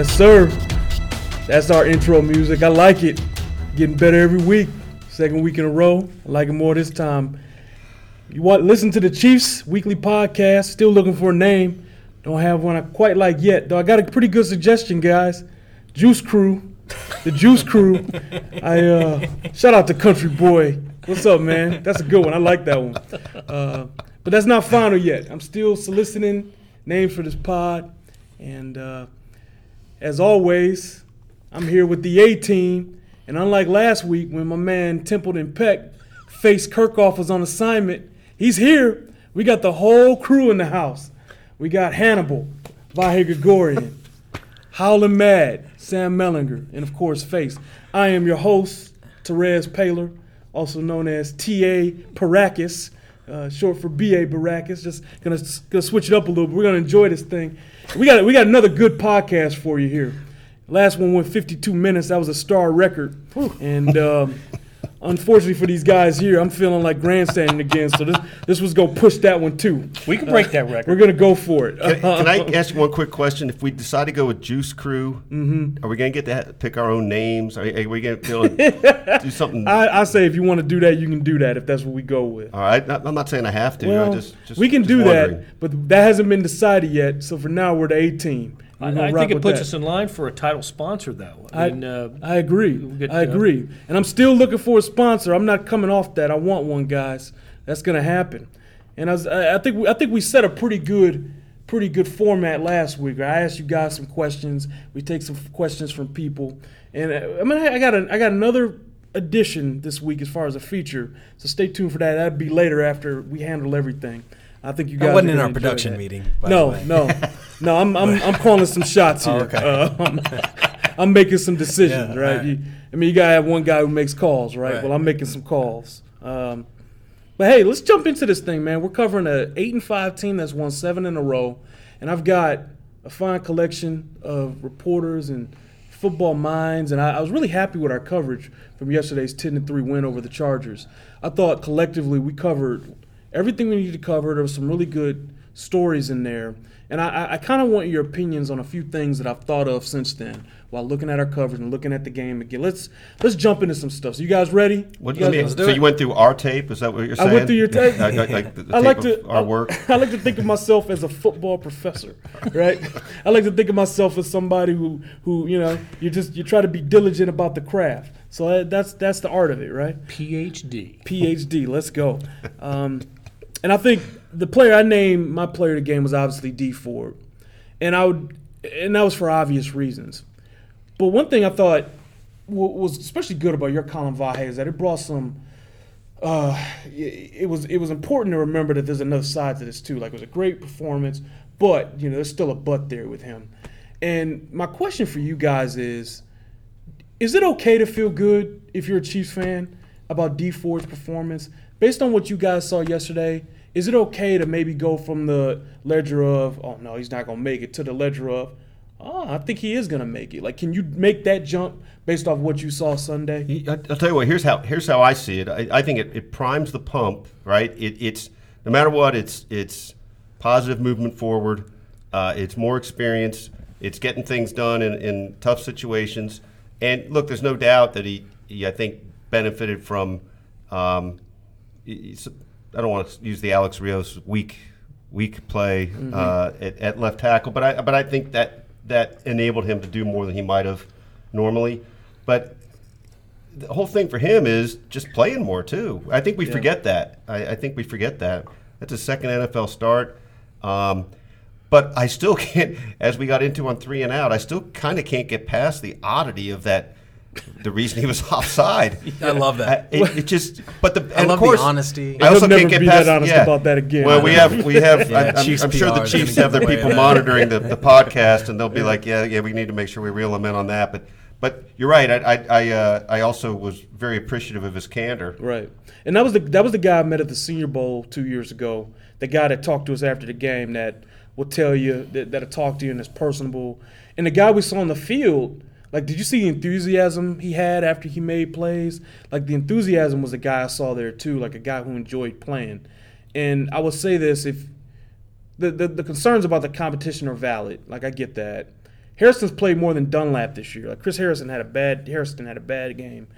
Yes, sir. That's our intro music. I like it. Getting better every week. Second week in a row. I like it more this time. You want listen to the Chiefs weekly podcast. Still looking for a name. Don't have one I quite like yet. Though I got a pretty good suggestion, guys. Juice Crew. The Juice Crew. I uh shout out to Country Boy. What's up, man? That's a good one. I like that one. Uh, but that's not final yet. I'm still soliciting names for this pod. And uh, as always, I'm here with the A team. And unlike last week when my man Templeton Peck faced Kerkhoff was on assignment, he's here. We got the whole crew in the house. We got Hannibal, Vahe Gregorian, Howlin' Mad, Sam Mellinger, and of course Face. I am your host, Terez Paylor, also known as T.A. Baracus, uh, short for B.A. Baracus. Just gonna, gonna switch it up a little bit. We're gonna enjoy this thing. We got we got another good podcast for you here. Last one went 52 minutes. That was a star record. And um, unfortunately for these guys here, I'm feeling like grandstanding again. So this this was gonna push that one too. We can break that uh, record. We're gonna go for it. Can, can I ask you one quick question? If we decide to go with Juice Crew, mm-hmm. are we going to get to pick our own names? Are, are we going to do something? I, I say if you want to do that, you can do that if that's what we go with. All right, I'm not saying I have to. Well, I just, just we can just do wondering. that, but that hasn't been decided yet. So for now, we're the A team. We're I, I think it puts that. us in line for a title sponsor, though. I, And, uh, I agree. get, I uh, agree. And I'm still looking for a sponsor. I'm not coming off that. I want one, guys. That's gonna happen. And I, was, I think we, I think we set a pretty good pretty good format last week. I asked you guys some questions. We take some questions from people, and uh, I mean I got a, I got another addition this week as far as a feature. So stay tuned for that. That'll be later after we handle everything. I think you guys That wasn't in our production that. meeting. No, no, no. I'm I'm I'm calling some shots here. Oh, okay. Uh, I'm, I'm making some decisions, Yeah, right? alright. You, I mean, you gotta have one guy who makes calls, right? Right. Well, I'm making some calls. Um, but hey, let's jump into this thing, man. We're covering a eight and five team that's won seven in a row, and I've got a fine collection of reporters and football minds, and I, I was really happy with our coverage from yesterday's ten and three win over the Chargers. I thought collectively we covered everything we needed to cover. There was some really good stories in there. And I, I, I kind of want your opinions on a few things that I've thought of since then while looking at our coverage and looking at the game again. Let's let's jump into some stuff. So you guys ready? What, you let guys me- let's do so it. you went through our tape? Is that what you're saying? I saying? went through your tape. Like, like- like the, the I like to of our work. I like to think of myself as a football professor, right? I like to think of myself as somebody who, who you know, you just you try to be diligent about the craft. So that's that's the art of it, right? PhD. PhD. Let's go. Um, and I think the player I named my player of the game was obviously D Ford, and I would, and that was for obvious reasons. But one thing I thought wa- was especially good about your column Vahe is that it brought some. Uh, it, it was it was important to remember that there's another side to this too. Like it was a great performance, but you know there's still a but there with him. And my question for you guys is: is it okay to feel good if you're a Chiefs fan about D Ford's performance based on what you guys saw yesterday? Is it okay to maybe go from the ledger of oh no he's not gonna make it to the ledger of oh I think he is gonna make it? Like can you make that jump based off what you saw Sunday? I'll tell you what. Here's how. Here's how I see it. I, I think it, it primes the pump. Right. It, it's no matter what. It's it's positive movement forward. Uh, it's more experience. It's getting things done in, in tough situations. And look, there's no doubt that he, he I think, benefited from. Um, I don't want to use the Alex Rios weak weak play uh, at, at left tackle, but I but I think that that enabled him to do more than he might have normally. But the whole thing for him is just playing more too. I think we Yeah. forget that. I, I think we forget that. That's a second NFL start. Um, but I still can't, as we got into on three and out, I still kind of can't get past the oddity of that. The reason he was offside. I love that. I- it, it just, but the and love of the course, honesty. I also never can't get be that past honest yeah. about that again. Well, we have we have. Yeah, I, am I'm sure the Chiefs have their people monitoring the, the podcast, and they'll be like, yeah, yeah, we need to make sure we reel him in on that. But but you're right. I I I, uh, I also was very appreciative of his candor. Right, and that was the that was the guy I met at the Senior Bowl two years ago. The guy that talked to us after the game that will tell you that that'll talk to you and is personable. And the guy we saw on the field, like, did you see the enthusiasm he had after he made plays? Like the enthusiasm was the guy I saw there too, like a guy who enjoyed playing. And I will say this: if the, the, the concerns about the competition are valid. Like I get that. Hairston's played more than Dunlap this year. Like Chris Hairston had a bad Hairston had a bad game.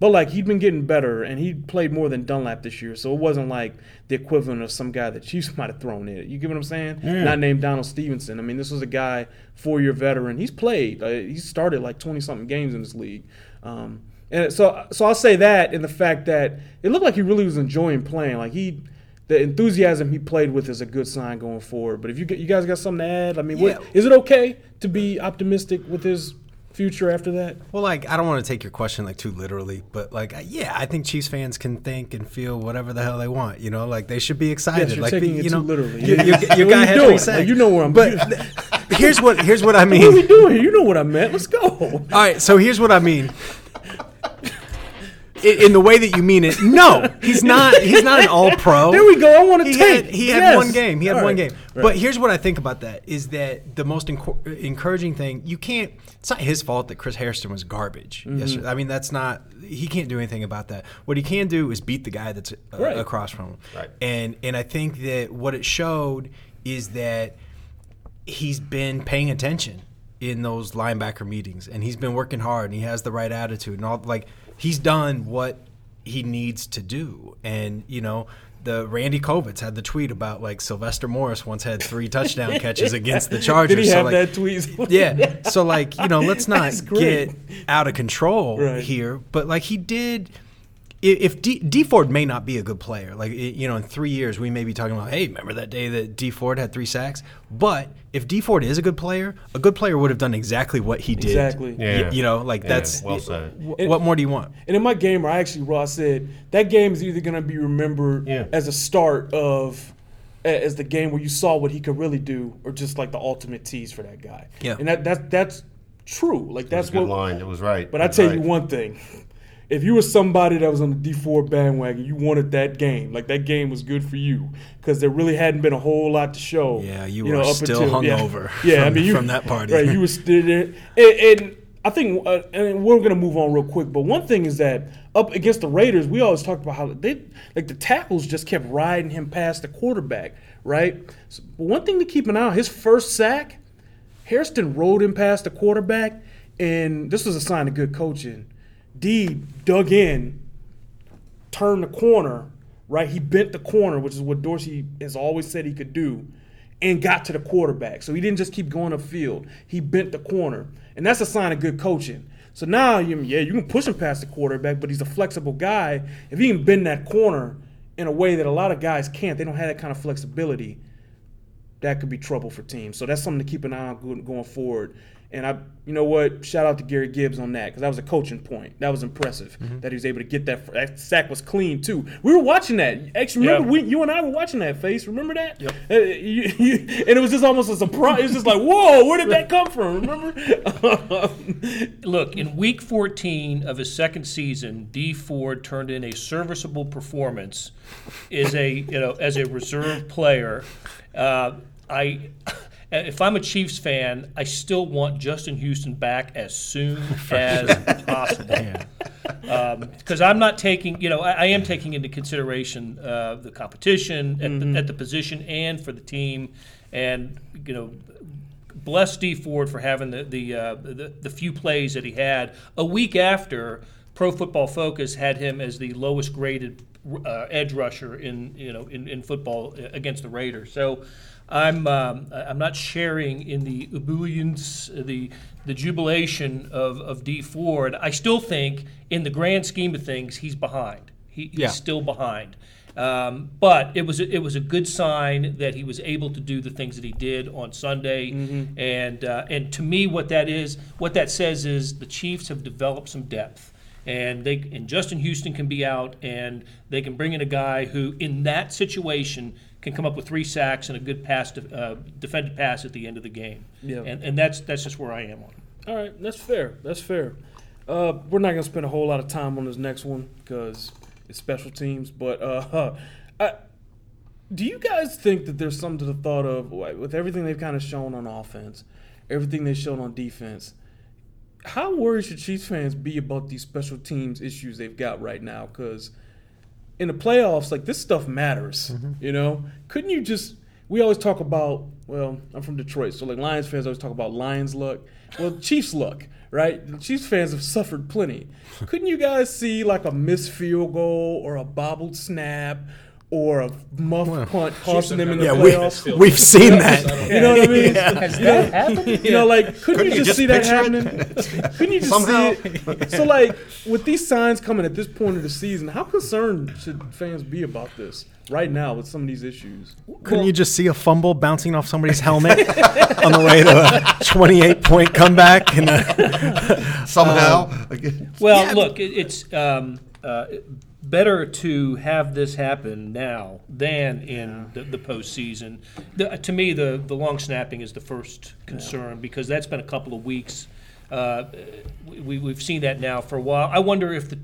But like he'd been getting better, and he played more than Dunlap this year, so it wasn't like the equivalent of some guy that Chiefs might have thrown in. You get what I'm saying? Not named Donald Stephenson. I mean, this was a guy, four-year veteran. He's played. Uh, he started like 20 something games in this league. Um, and so, so I'll say that in the fact that it looked like he really was enjoying playing. Like he, the enthusiasm he played with is a good sign going forward. But if you get, you guys got something to add, I mean, Yeah. is it okay to be optimistic with his future after that? Well, like I don't want to take your question like too literally, but like yeah, I think Chiefs fans can think and feel whatever the hell they want. You know, like they should be excited. Yes, you're like taking the, it you too know, literally. What guy are you had doing? Like, you know where I'm- But here's what here's what I mean. What are we doing here? You know what I meant. Let's go. All right, so here's what I mean. In, the way that you mean it, no, he's not. He's not an all pro. There we go. I want to He take. had, he had one game. He had All one right. game. Right. But here's what I think about that: is that the most enco- encouraging thing? You can't. It's not his fault that Chris Hairston was garbage. Mm-hmm. yesterday. I mean, that's not. He can't do anything about that. What he can do is beat the guy that's uh, Right. across from him. Right. And and I think that what it showed is that he's been paying attention in those linebacker meetings and he's been working hard and he has the right attitude and all like he's done what he needs to do and you know the Randy Covitz had the tweet about like Sylvester Morris once had three touchdown catches against the Chargers. Did he so have like, that tweet? yeah. So like, you know, let's not get out of control Right. here. But like he did if D, D Ford may not be a good player, like you know, in three years we may be talking about, hey, remember that day that D Ford had three sacks? But if D Ford is a good player, a good player would have done exactly what he did. Exactly. Y- Yeah. you know, like Yeah, that's well said. wh- what more do you want? And in my game, I actually, Ross said that game is either going to be remembered Yeah. as a start of as the game where you saw what he could really do, or just like the ultimate tease for that guy. Yeah. and that that's that's true. Like That's that's a good what. line. It was right. But I tell right. you one thing. If you were somebody that was on the D Ford bandwagon, you wanted that game. Like that game was good for you because there really hadn't been a whole lot to show. Yeah, you were up still yeah. hungover Yeah, I from- mean, you, from that party. Right, you were still there. And, and I think, uh, and we're gonna move on real quick. But one thing is that up against the Raiders, we always talked about how they like the tackles just kept riding him past the quarterback. Right. So, but one thing to keep an eye on: his first sack, Hairston rode him past the quarterback, and this was a sign of good coaching. D dug in, turned the corner, right? He bent the corner, which is what Dorsey has always said he could do, and got to the quarterback. So he didn't just keep going upfield. He bent the corner. And that's a sign of good coaching. So now, yeah, you can push him past the quarterback, but he's a flexible guy. If he can bend that corner in a way that a lot of guys can't, they don't have that kind of flexibility that could be trouble for teams. So that's something to keep an eye on going forward. And I, you know what? Shout out to Gary Gibbs on that because that was a coaching point. That was impressive that he was able to get that. That sack was clean too. We were watching that. Actually, remember we, you and I were watching that face. Remember that? Yep. you, you, and it was just almost a surprise. It was just like, whoa, where did that come from? Remember? Look, in week 14 of his second season, D Ford turned in a serviceable performance as a you know as a reserve player. Uh, I if I'm a Chiefs fan, I still want Justin Houston back as soon as possible. Because I'm not taking, you know, I, I am taking into consideration uh, the competition at, the, at the position and for the team, and you know, bless D Ford for having the the, uh, the the few plays that he had a week after Pro Football Focus had him as the lowest graded uh, edge rusher in you know in, in football uh, against the Raiders. So. I'm um, I'm not sharing in the ebullience, the the jubilation of, of D Ford. I still think, in the grand scheme of things, he's behind. He, he's Yeah. still behind. Um, but it was a, it was a good sign that he was able to do the things that he did on Sunday, and uh, and to me, what that is, what that says is the Chiefs have developed some depth, and they and Justin Houston can be out, and they can bring in a guy who, in that situation, can come up with three sacks and a good pass, to, uh, defended pass at the end of the game. Yeah. and and that's that's just where I am on. it. All right, that's fair. That's fair. Uh, we're not gonna spend a whole lot of time on this next one because it's special teams. But uh, I, do you guys think that there's something to the thought of with everything they've kind of shown on offense, everything they've shown on defense? How worried should Chiefs fans be about these special teams issues they've got right now? Because in the playoffs, like this stuff matters. Mm-hmm. You know, couldn't you just we always talk about. Well, I'm from Detroit, so like Lions fans always talk about Lions luck. Well, Chiefs luck, right? The Chiefs fans have suffered plenty. Couldn't you guys see like a missed field goal or a bobbled snap? Or a muff punt costing them in the Yeah, we, playoffs. we've seen that. You know what I mean? Has that happened? You know, like couldn't, Couldn't you you just just see that happening? couldn't you just Somehow. see it? So, like, with these signs coming at this point of the season, how concerned should fans be about this right now with some of these issues? Couldn't you just see a fumble bouncing off somebody's helmet on the way to a 28 point comeback? And a, Somehow, Well, look, it, it's um, uh, better to have this happen now than in the, the postseason. The, to me, the, the long snapping is the first concern because that's been a couple of weeks. Uh, we, we've seen that now for a while. I wonder if the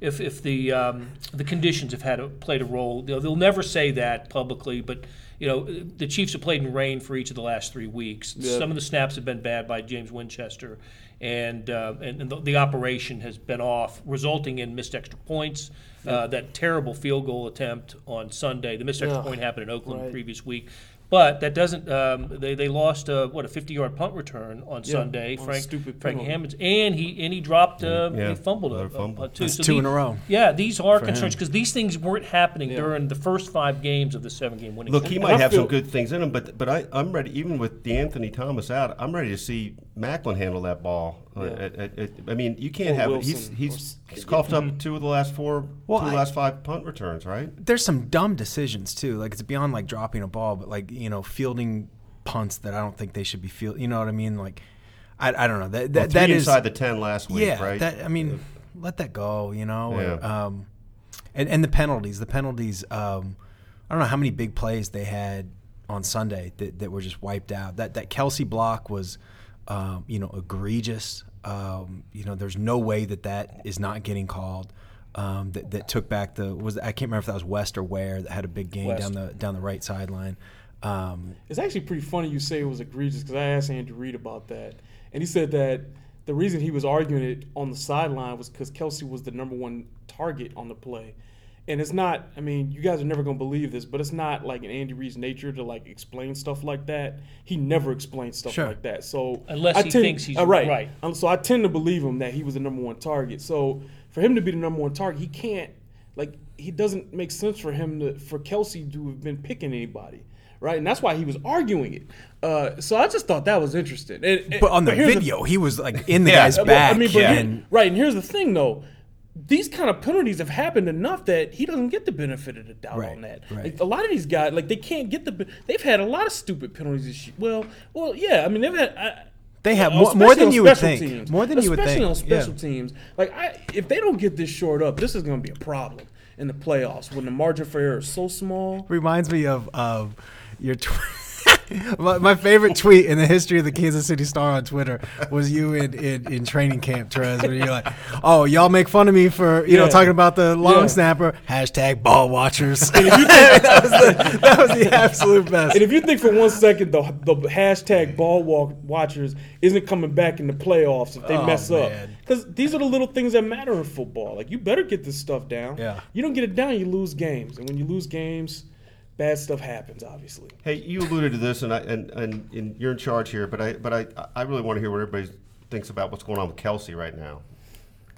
if, if the um, the conditions have had a, played a role. They'll, they'll never say that publicly, but you know the Chiefs have played in rain for each of the last three weeks. Some of the snaps have been bad by James Winchester, and uh, and, and the, the operation has been off, resulting in missed extra points. Uh, that terrible field goal attempt on Sunday, the missed extra Ugh, point happened in Oakland the previous week. But that doesn't. Um, they, they lost a, what a 50-yard punt return on Sunday. on a Frank stupid Frank. Hammonds, and he and he dropped. Uh, Yeah, he fumbled a, another a fumble. punt too. That's So two the- in a row. Yeah, these are him. concerns because these things weren't happening during the first five games of the seven-game winning. Look, streak. he might have some good things in him, but but I, I'm ready. Even with De'Anthony Thomas out, I'm ready to see Maclin handle that ball. Uh, Yeah. at- at- at- I mean, you can't Or have it. He's he's, or he's coughed up two of the last four, Well, two of the I- last five punt returns, right? there's some dumb decisions too. Like it's beyond like dropping a ball, but like you know fielding punts that I don't think they should be field. You know what I mean? Like I, I don't know that Well, that, three that is inside the ten last week, yeah. right? That I mean, let that go. You know. or, Yeah. um, and and the penalties, the penalties. Um, I don't know how many big plays they had on Sunday that, that were just wiped out. That that Kelce block was, um, you know, egregious. Um, you know, there's no way that that is not getting called. Um, that, that took back the was I can't remember if that was West or Ware that had a big game West. down the down the right sideline. Um, It's actually pretty funny you say it was egregious because I asked Andrew Reid about that, and he said that the reason he was arguing it on the sideline was because Kelce was the number one target on the play. And it's not, I mean, you guys are never going to believe this, but it's not like in Andy Reid's nature to like explain stuff like that. He never explains stuff Sure. like that. So Unless I he tend- thinks he's uh, right. right. Um, so I tend to believe him that he was the number one target. So for him to be the number one target, he can't like he doesn't make sense for him to for Kelce to have been picking anybody. Right, and that's why he was arguing it. Uh, so I just thought that was interesting. And- and- but on the here's video, he was like in the Yeah. guy's back. I mean, but here- and right, and here's the thing though. These kind of penalties have happened enough that he doesn't get the benefit of the doubt Right, on that. right. Like, a lot of these guys, like they can't get the. They've had a lot of stupid penalties this year. Well, well, yeah. I mean, they've had. I, They have uh, more- more than you would think. Teams. More than you would think. Especially on special yeah. teams. Like, I, if they don't get this short up, this is going to be a problem in the playoffs when the margin for error is so small. reminds me of of your. Tw- my, my favorite tweet in the history of the Kansas City Star on Twitter was you in, in, in training camp, Trez, where you're like, "Oh, y'all make fun of me for you know talking about the long Yeah. snapper." Hashtag ball watchers. that, was the, that was the absolute best. And if you think for one second the the hashtag ball walk watchers isn't coming back in the playoffs if they Oh, mess up, because these are the little things that matter in football. Like you better get this stuff down. Yeah. You don't get it down, you lose games, and when you lose games, bad stuff happens. Obviously. Hey, you alluded to this, and I and, and, and you're in charge here, but I but I I really want to hear what everybody thinks about what's going on with Kelce right now.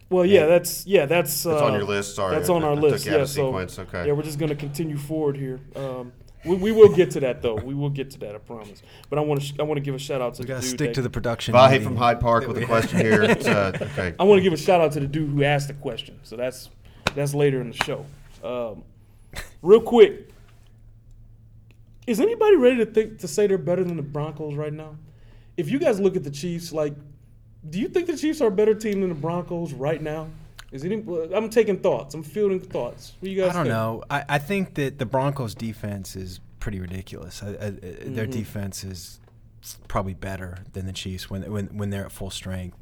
Well, yeah, Yeah. that's yeah, that's That's uh, on your list. Sorry, that's on I our took list. Yeah, so. Okay. yeah, we're just gonna continue forward here. Um, we, we will get to that though. We will get to that. I promise. But I want to sh- I want to give a shout out to we the gotta dude stick that- to the production. Vahe from Hyde Park with a question here. It's, uh, okay. I want to give a shout out to the dude who asked the question. So that's that's later in the show. Um, real quick, is anybody ready to think to say they're better than the Broncos right now? If you guys look at the Chiefs, like, do you think the Chiefs are a better team than the Broncos right now? Is any? I'm taking thoughts. I'm fielding thoughts. What do you guys? I don't think? know. I, I think that the Broncos' defense is pretty ridiculous. I, I, Their Mm-hmm. defense is probably better than the Chiefs when when when they're at full strength.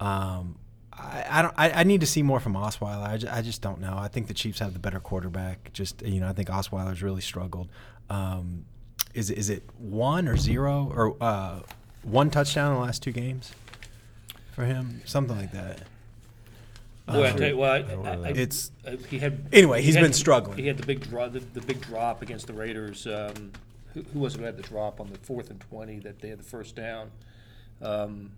Um, I, I don't. I, I need to see more from Osweiler. I just, I just don't know. I think the Chiefs have the better quarterback. Just you know, I think Osweiler's really struggled. Um, is it- is it one or zero or uh, one touchdown in the last two games for him? Something like that. Boy, I tell you what, I, I, It's uh, he had Anyway, he he's had- been struggling. He had the big draw, the, the big drop against the Raiders. Um, who, who was it who had the drop on the fourth and twenty that they had the first down. Um,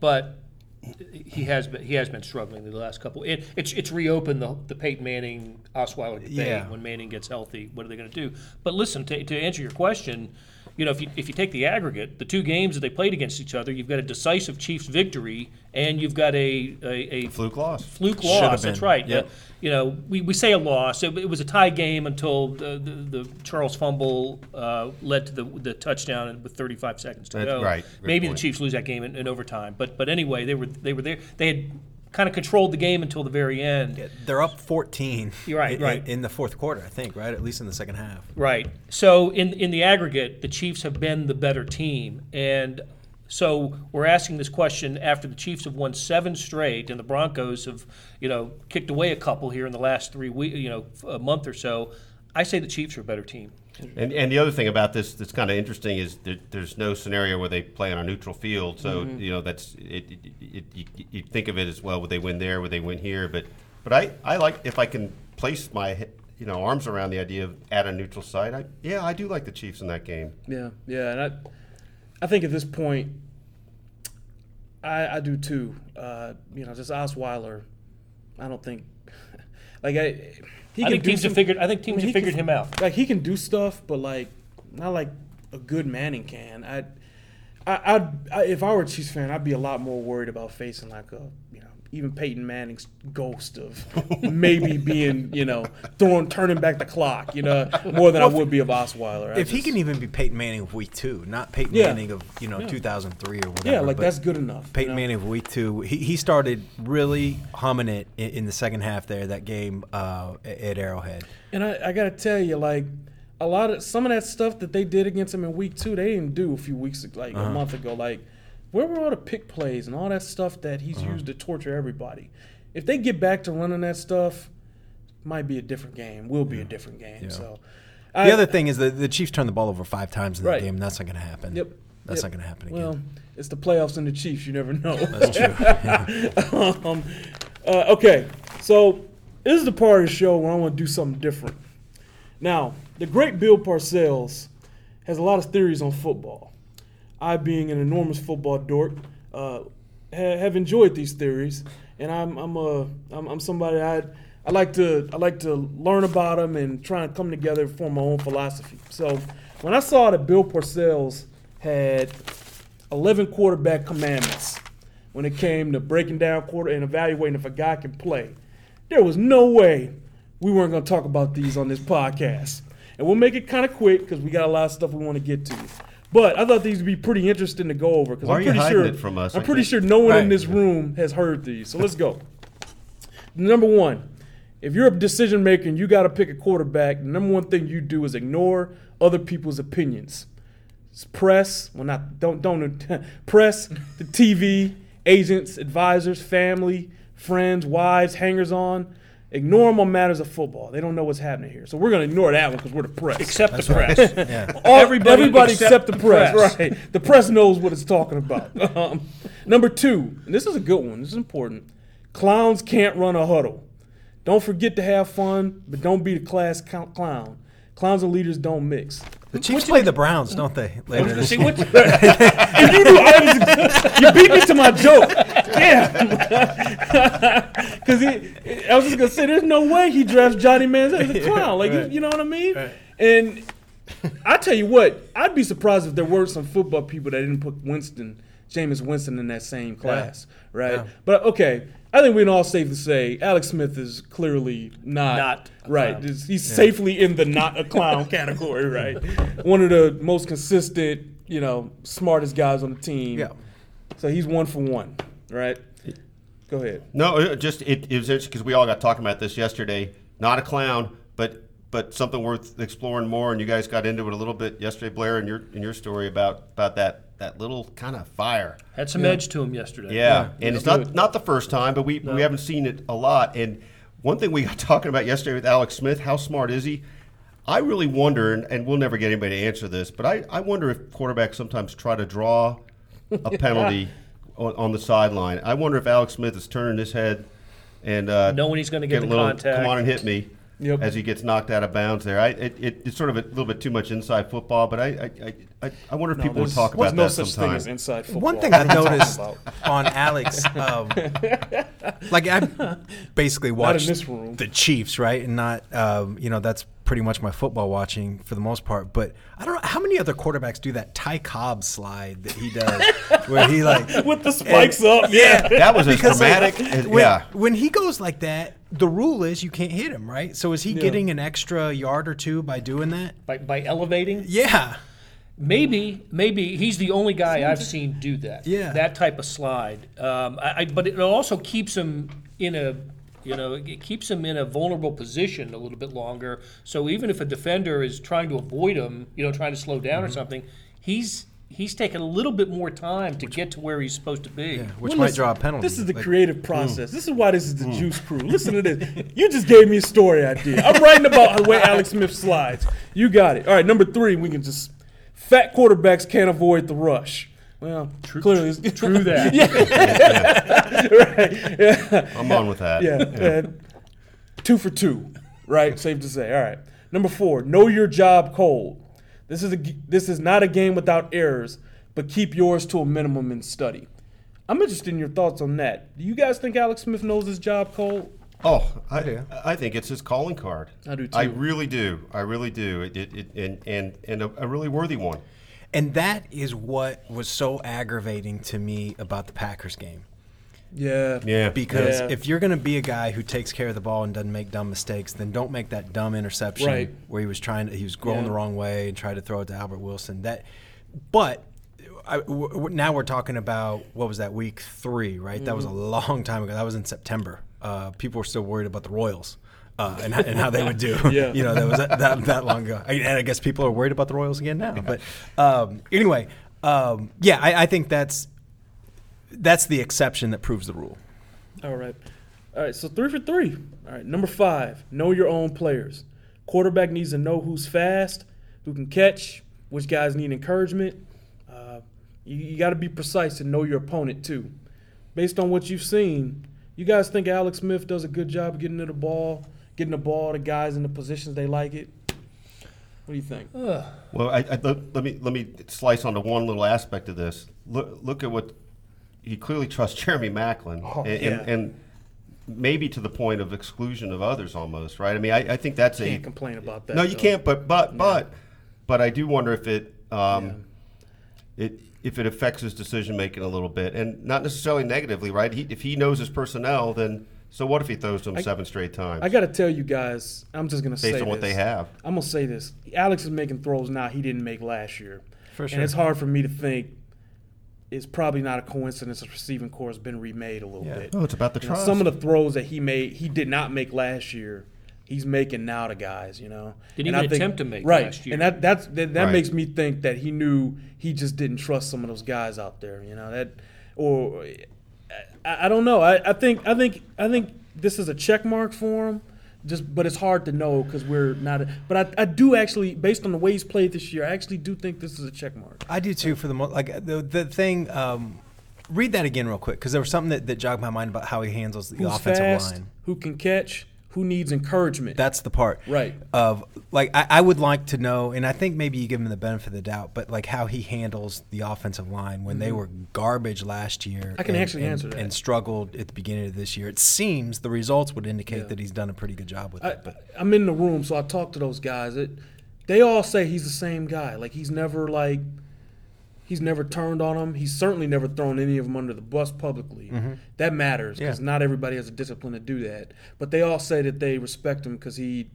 but he has been he has been struggling the last couple. It, it's it's reopened the the Peyton Manning Osweiler debate. Yeah. When Manning gets healthy, what are they going to do? But listen, to, to answer your question, you know, if you if you take the aggregate, the two games that they played against each other, you've got a decisive Chiefs victory, and you've got a a, a Fluke loss. fluke loss. That's right. Yep. Uh, you know, we, we say a loss. It, it was a tie game until the, the, the Charles fumble uh, led to the the touchdown with 35 seconds to That's go. right. Good Maybe point. the Chiefs lose that game in, in overtime. But but anyway, they were they were there. They had kind of controlled the game until the very end. They're up 14. You're right, in, right. In the fourth quarter, I think, right? At least in the second half. Right. So in in the aggregate, the Chiefs have been the better team, and so we're asking this question after the Chiefs have won seven straight, and the Broncos have you know kicked away a couple here in the last three weeks, you know, a month or so. I say the Chiefs are a better team. And, and the other thing about this that's kind of interesting is that there's no scenario where they play on a neutral field. So Mm-hmm. you know that's it, it, it, you, you think of it as well. Would they win there? Would they win here? But but I, I like if I can place my you know arms around the idea of at a neutral site. I, yeah, I do like the Chiefs in that game. Yeah, yeah, and I, I think at this point, I, I do too. Uh, you know, just Osweiler, I don't think, like I, he I think do teams some- have figured. I think teams mean, have figured can- him out. Like he can do stuff, but like not like a good Manning can. I, I, I'd, I, if I were a Chiefs fan, I'd be a lot more worried about facing like a, even Peyton Manning's ghost of maybe being, you know, throwing, turning back the clock, you know, more than I would be of Osweiler. I If he can even be Peyton Manning of week two, not Peyton Yeah. Manning of you know 2003 or whatever. yeah, like that's good enough. you Peyton know? Manning of week two. He, he started really humming it in, in the second half there that game uh, at Arrowhead. And I, I gotta tell you, like a lot of some of that stuff that they did against him in week two, they didn't do a few weeks like a month ago. Like, where were all the pick plays and all that stuff that he's used to torture everybody? If they get back to running that stuff, might be a different game. Will be a different game. So, The other thing is that the Chiefs turned the ball over five times in that Right. game. That's not going to happen. Yep. That's yep. not going to happen again. Well, it's the playoffs and the Chiefs. You never know. That's true. um, uh, okay, so this is the part of the show where I want to do something different. Now, the great Bill Parcells has a lot of theories on football. I, being an enormous football dork, uh, ha- have enjoyed these theories, and I'm I'm a I'm, I'm somebody I I like to I like to learn about them and try and come together and form my own philosophy. So when I saw that Bill Parcells had 11 quarterback commandments when it came to breaking down quarter and evaluating if a guy can play. There was no way we weren't going to talk about these on this podcast. And we'll make it kind of quick because we got a lot of stuff we want to get to. But I thought these would be pretty interesting to go over because I'm pretty sure it from us? I'm pretty sure no one in this room has heard these. So let's go. Number one, if you're a decision maker and you got to pick a quarterback, the number one thing you do is ignore other people's opinions. It's press, well, not don't don't press, the TV, agents, advisors, family, friends, wives, hangers on. Ignore them on matters of football. They don't know what's happening here. So we're going to ignore that one because we're the press. Except the press. yeah. All- Everybody everybody, except, except the the press. press. Right. The press knows what it's talking about. Um, number two, and this is a good one. This is important. Clowns can't run a huddle. Don't forget to have fun, but don't be the class clown. clown. Clowns and leaders don't mix. The Chiefs play the Browns, don't they? Later this See, year? what, you knew I was, you beat me to my joke. Damn. Because I was just gonna say, there's no way he drafts Johnny Manziel as a clown. Like you, right. you know what I mean? And I tell you what, I'd be surprised if there were some football people that didn't put Winston, Jameis Winston, in that same class, right? Yeah. But okay, I think we can all safely say Alex Smith is clearly not, Not a right. clown. He's he's safely in the not a clown category, right? One of the most consistent, you know, smartest guys on the team. Yeah. So he's one for one, right? Go ahead. No, it just it, it was interesting because we all got talking about this yesterday. Not a clown, but but something worth exploring more. And you guys got into it a little bit yesterday, Blair, in your in your story about about that that little kind of fire. had some edge to him yesterday. Yeah, and it's not not the first time, but we we haven't seen it a lot. And one thing we got talking about yesterday with Alex Smith, how smart is he? I really wonder, and, and we'll never get anybody to answer this, but I, I wonder if quarterbacks sometimes try to draw a penalty on, on the sideline. I wonder if Alex Smith is turning his head and uh, Knowing he's gonna get a the little, contact. Come on and hit me. Yep. as he gets knocked out of bounds there. I it, it, it's sort of a little bit too much inside football, but I I, I, I, I wonder if No, people would talk about no that such sometime. thing as inside football. One thing I've are you talking noticed on Alex, um, like I basically Not watched the Chiefs, right, and not, um, you know, that's pretty much my football watching for the most part. But I don't know how many other quarterbacks do that Ty Cobb slide that he does, where he like with the spikes up. Yeah. that was as Because, like, dramatic. as- when, yeah. when he goes like that, the rule is you can't hit him, right? So is he Yeah. getting an extra yard or two by doing that? By, by elevating, Yeah. maybe maybe he's the only guy I've seen do that. Yeah. that type of slide. Um, I, I, but it also keeps him in a you know it keeps him in a vulnerable position a little bit longer. So even if a defender is trying to avoid him, you know, trying to slow down or Mm-hmm. something, he's he's taking a little bit more time to get to where he's supposed to be. Which Well, might listen, draw a penalty. This is the Like, creative process. This is why this is the Juice Crew. Listen to this. You just gave me a story idea. I'm writing about the way Alex Smith slides. You got it. All right, number three, we can just fat quarterbacks can't avoid the rush. Well, clearly, it's True that. Yeah, right. Yeah. I'm on with that. Yeah. and two for two, right? Safe to say. All right. Number four, know your job cold. This is a g- this is not a game without errors, but keep yours to a minimum and study. I'm interested in your thoughts on that. Do you guys think Alex Smith knows his job cold? Oh, I, do. I think it's his calling card. I do too. I really do. I really do. It, it, it, and and and a, a really worthy one. And that is what was so aggravating to me about the Packers game. Yeah. Yeah. Because Yeah. if you're going to be a guy who takes care of the ball and doesn't make dumb mistakes, then don't make that dumb interception Right. where he was trying to he was going Yeah. the wrong way and tried to throw it to Albert Wilson. That, but. I, w- w- now we're talking about what was that week three, right? That was a Mm-hmm. long time ago. That was in September. Uh, people were still worried about the Royals uh, and, and how they would do. Yeah. you know, that was that, that, that long ago. I- And I guess people are worried about the Royals again now. But um, anyway, um, yeah, I, I think that's that's the exception that proves the rule. All right. All right. So three for three. All right. Number five, know your own players. Quarterback needs to know who's fast, who can catch, which guys need encouragement. Uh, you you got to be precise and know your opponent too. Based on what you've seen, you guys think Alex Smith does a good job getting to the ball, getting the ball to guys in the positions they like it? What do you think? Well, I, I, let, let me let me slice onto one little aspect of this. Look, look at what he clearly trusts Jeremy Maclin, Oh, and, yeah. and, and maybe to the point of exclusion of others, almost. Right? I mean, I, I think that's a Can't complain about that. no, you though. can't. But but but but I do wonder if it um, it if it affects his decision making a little bit, and not necessarily negatively. Right? He, if he knows his personnel, then so what if he throws to him seven straight times I got to tell you guys, I'm just gonna say based on what this. they have? I'm gonna say this: Alex is making throws now he didn't make last year, For and it's hard for me to think it's probably not a coincidence the receiving corps has been remade a little Yeah. bit. Oh, it's about the You know, trust. some of the throws that he made, he did not make last year. He's making now to guys, you know. Didn't And I even attempt to make right, last year. and that that's that, that Right. makes me think that he knew he just didn't trust some of those guys out there, you know. That or I, I don't know. I, I think I think I think this is a check mark for him. Just, but it's hard to know because we're not. But I, I do actually, based on the way he's played this year, I actually do think this is a check mark. I do too. For the most, like the the thing. Um, read that again real quick because there was something that, that jogged my mind about how he handles the Who's offensive fast? line. Who can catch? Who needs encouragement? That's the part, Right. Of like, I, I would like to know, and I think maybe you give him the benefit of the doubt, but like how he handles the offensive line when they were garbage last year. Mm-hmm. I can and- actually and- answer that. And struggled at the beginning of this year. It seems the results would indicate Yeah. that he's done a pretty good job with I, it. But I'm in the room, so I talk to those guys. It, they all say he's the same guy. Like he's never like, he's never turned on them. He's certainly never thrown any of them under the bus publicly. Mm-hmm. That matters because Yeah. not everybody has the discipline to do that. But they all say that they respect him because he,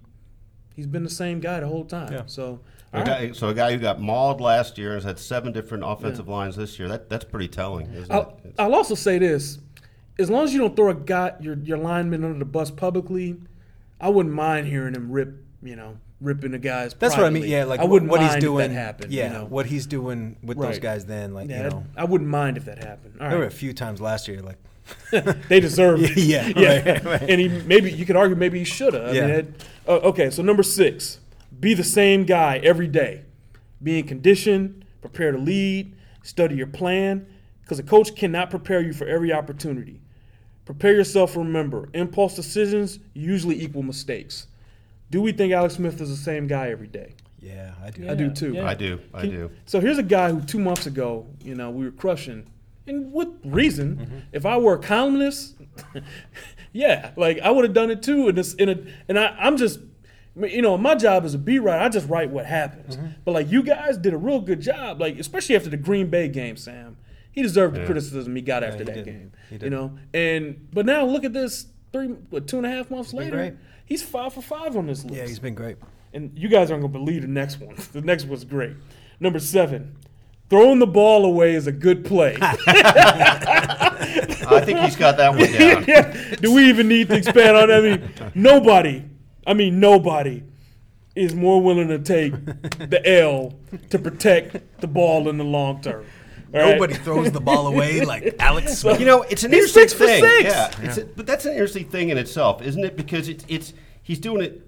he's been the same guy the whole time. Yeah. So, A all right. guy, so a guy who got mauled last year and has had seven different offensive lines this year. That that's pretty telling, isn't I'll, it? I'll also say this: as long as you don't throw a guy your your lineman under the bus publicly, I wouldn't mind hearing him rip. You know, ripping the guys. that's what I mean. Yeah, like I wouldn't what mind he's doing. that happened. yeah, you know? what he's doing with those guys. Then, like Yeah, you know, I wouldn't mind if that happened. All there were a few times last year, like they deserve it. Yeah, yeah. right, right. And he maybe you could argue maybe he should have. I Yeah. mean, it- uh, okay, so number six, be the same guy every day. Be in condition, prepare to lead, study your plan, because a coach cannot prepare you for every opportunity. Prepare yourself. Remember, impulse decisions usually equal mistakes. Do we think Alex Smith is the same guy every day? Yeah, I do. I do too. yeah. I do. I Can- do. So here's a guy who two months ago, you know, we were crushing, and with reason. Mm-hmm. If I were a columnist, yeah, like I would have done it too. And this, in a, and I, I'm just, you know, my job as a beat writer, I just write what happens. Mm-hmm. But like you guys did a real good job, like especially after the Green Bay game, Sam. He deserved the criticism he got after he that did. game. He You know, and but now look at this three, what, two and a half months been later, great. He's five for five on this list Yeah, he's been great. and you guys aren't gonna believe the next one. The next one's great. Number seven, throwing the ball away is a good play. I think he's got that one down. yeah. Do we even need to expand on that? I mean, nobody. I mean, nobody is more willing to take the L to protect the ball in the long term. All right? Nobody throws the ball away like Alex Smith. You know, it's an He's interesting six for thing. six. Yeah, it's a, but that's an interesting thing in itself, isn't it? Because it's it's he's doing it.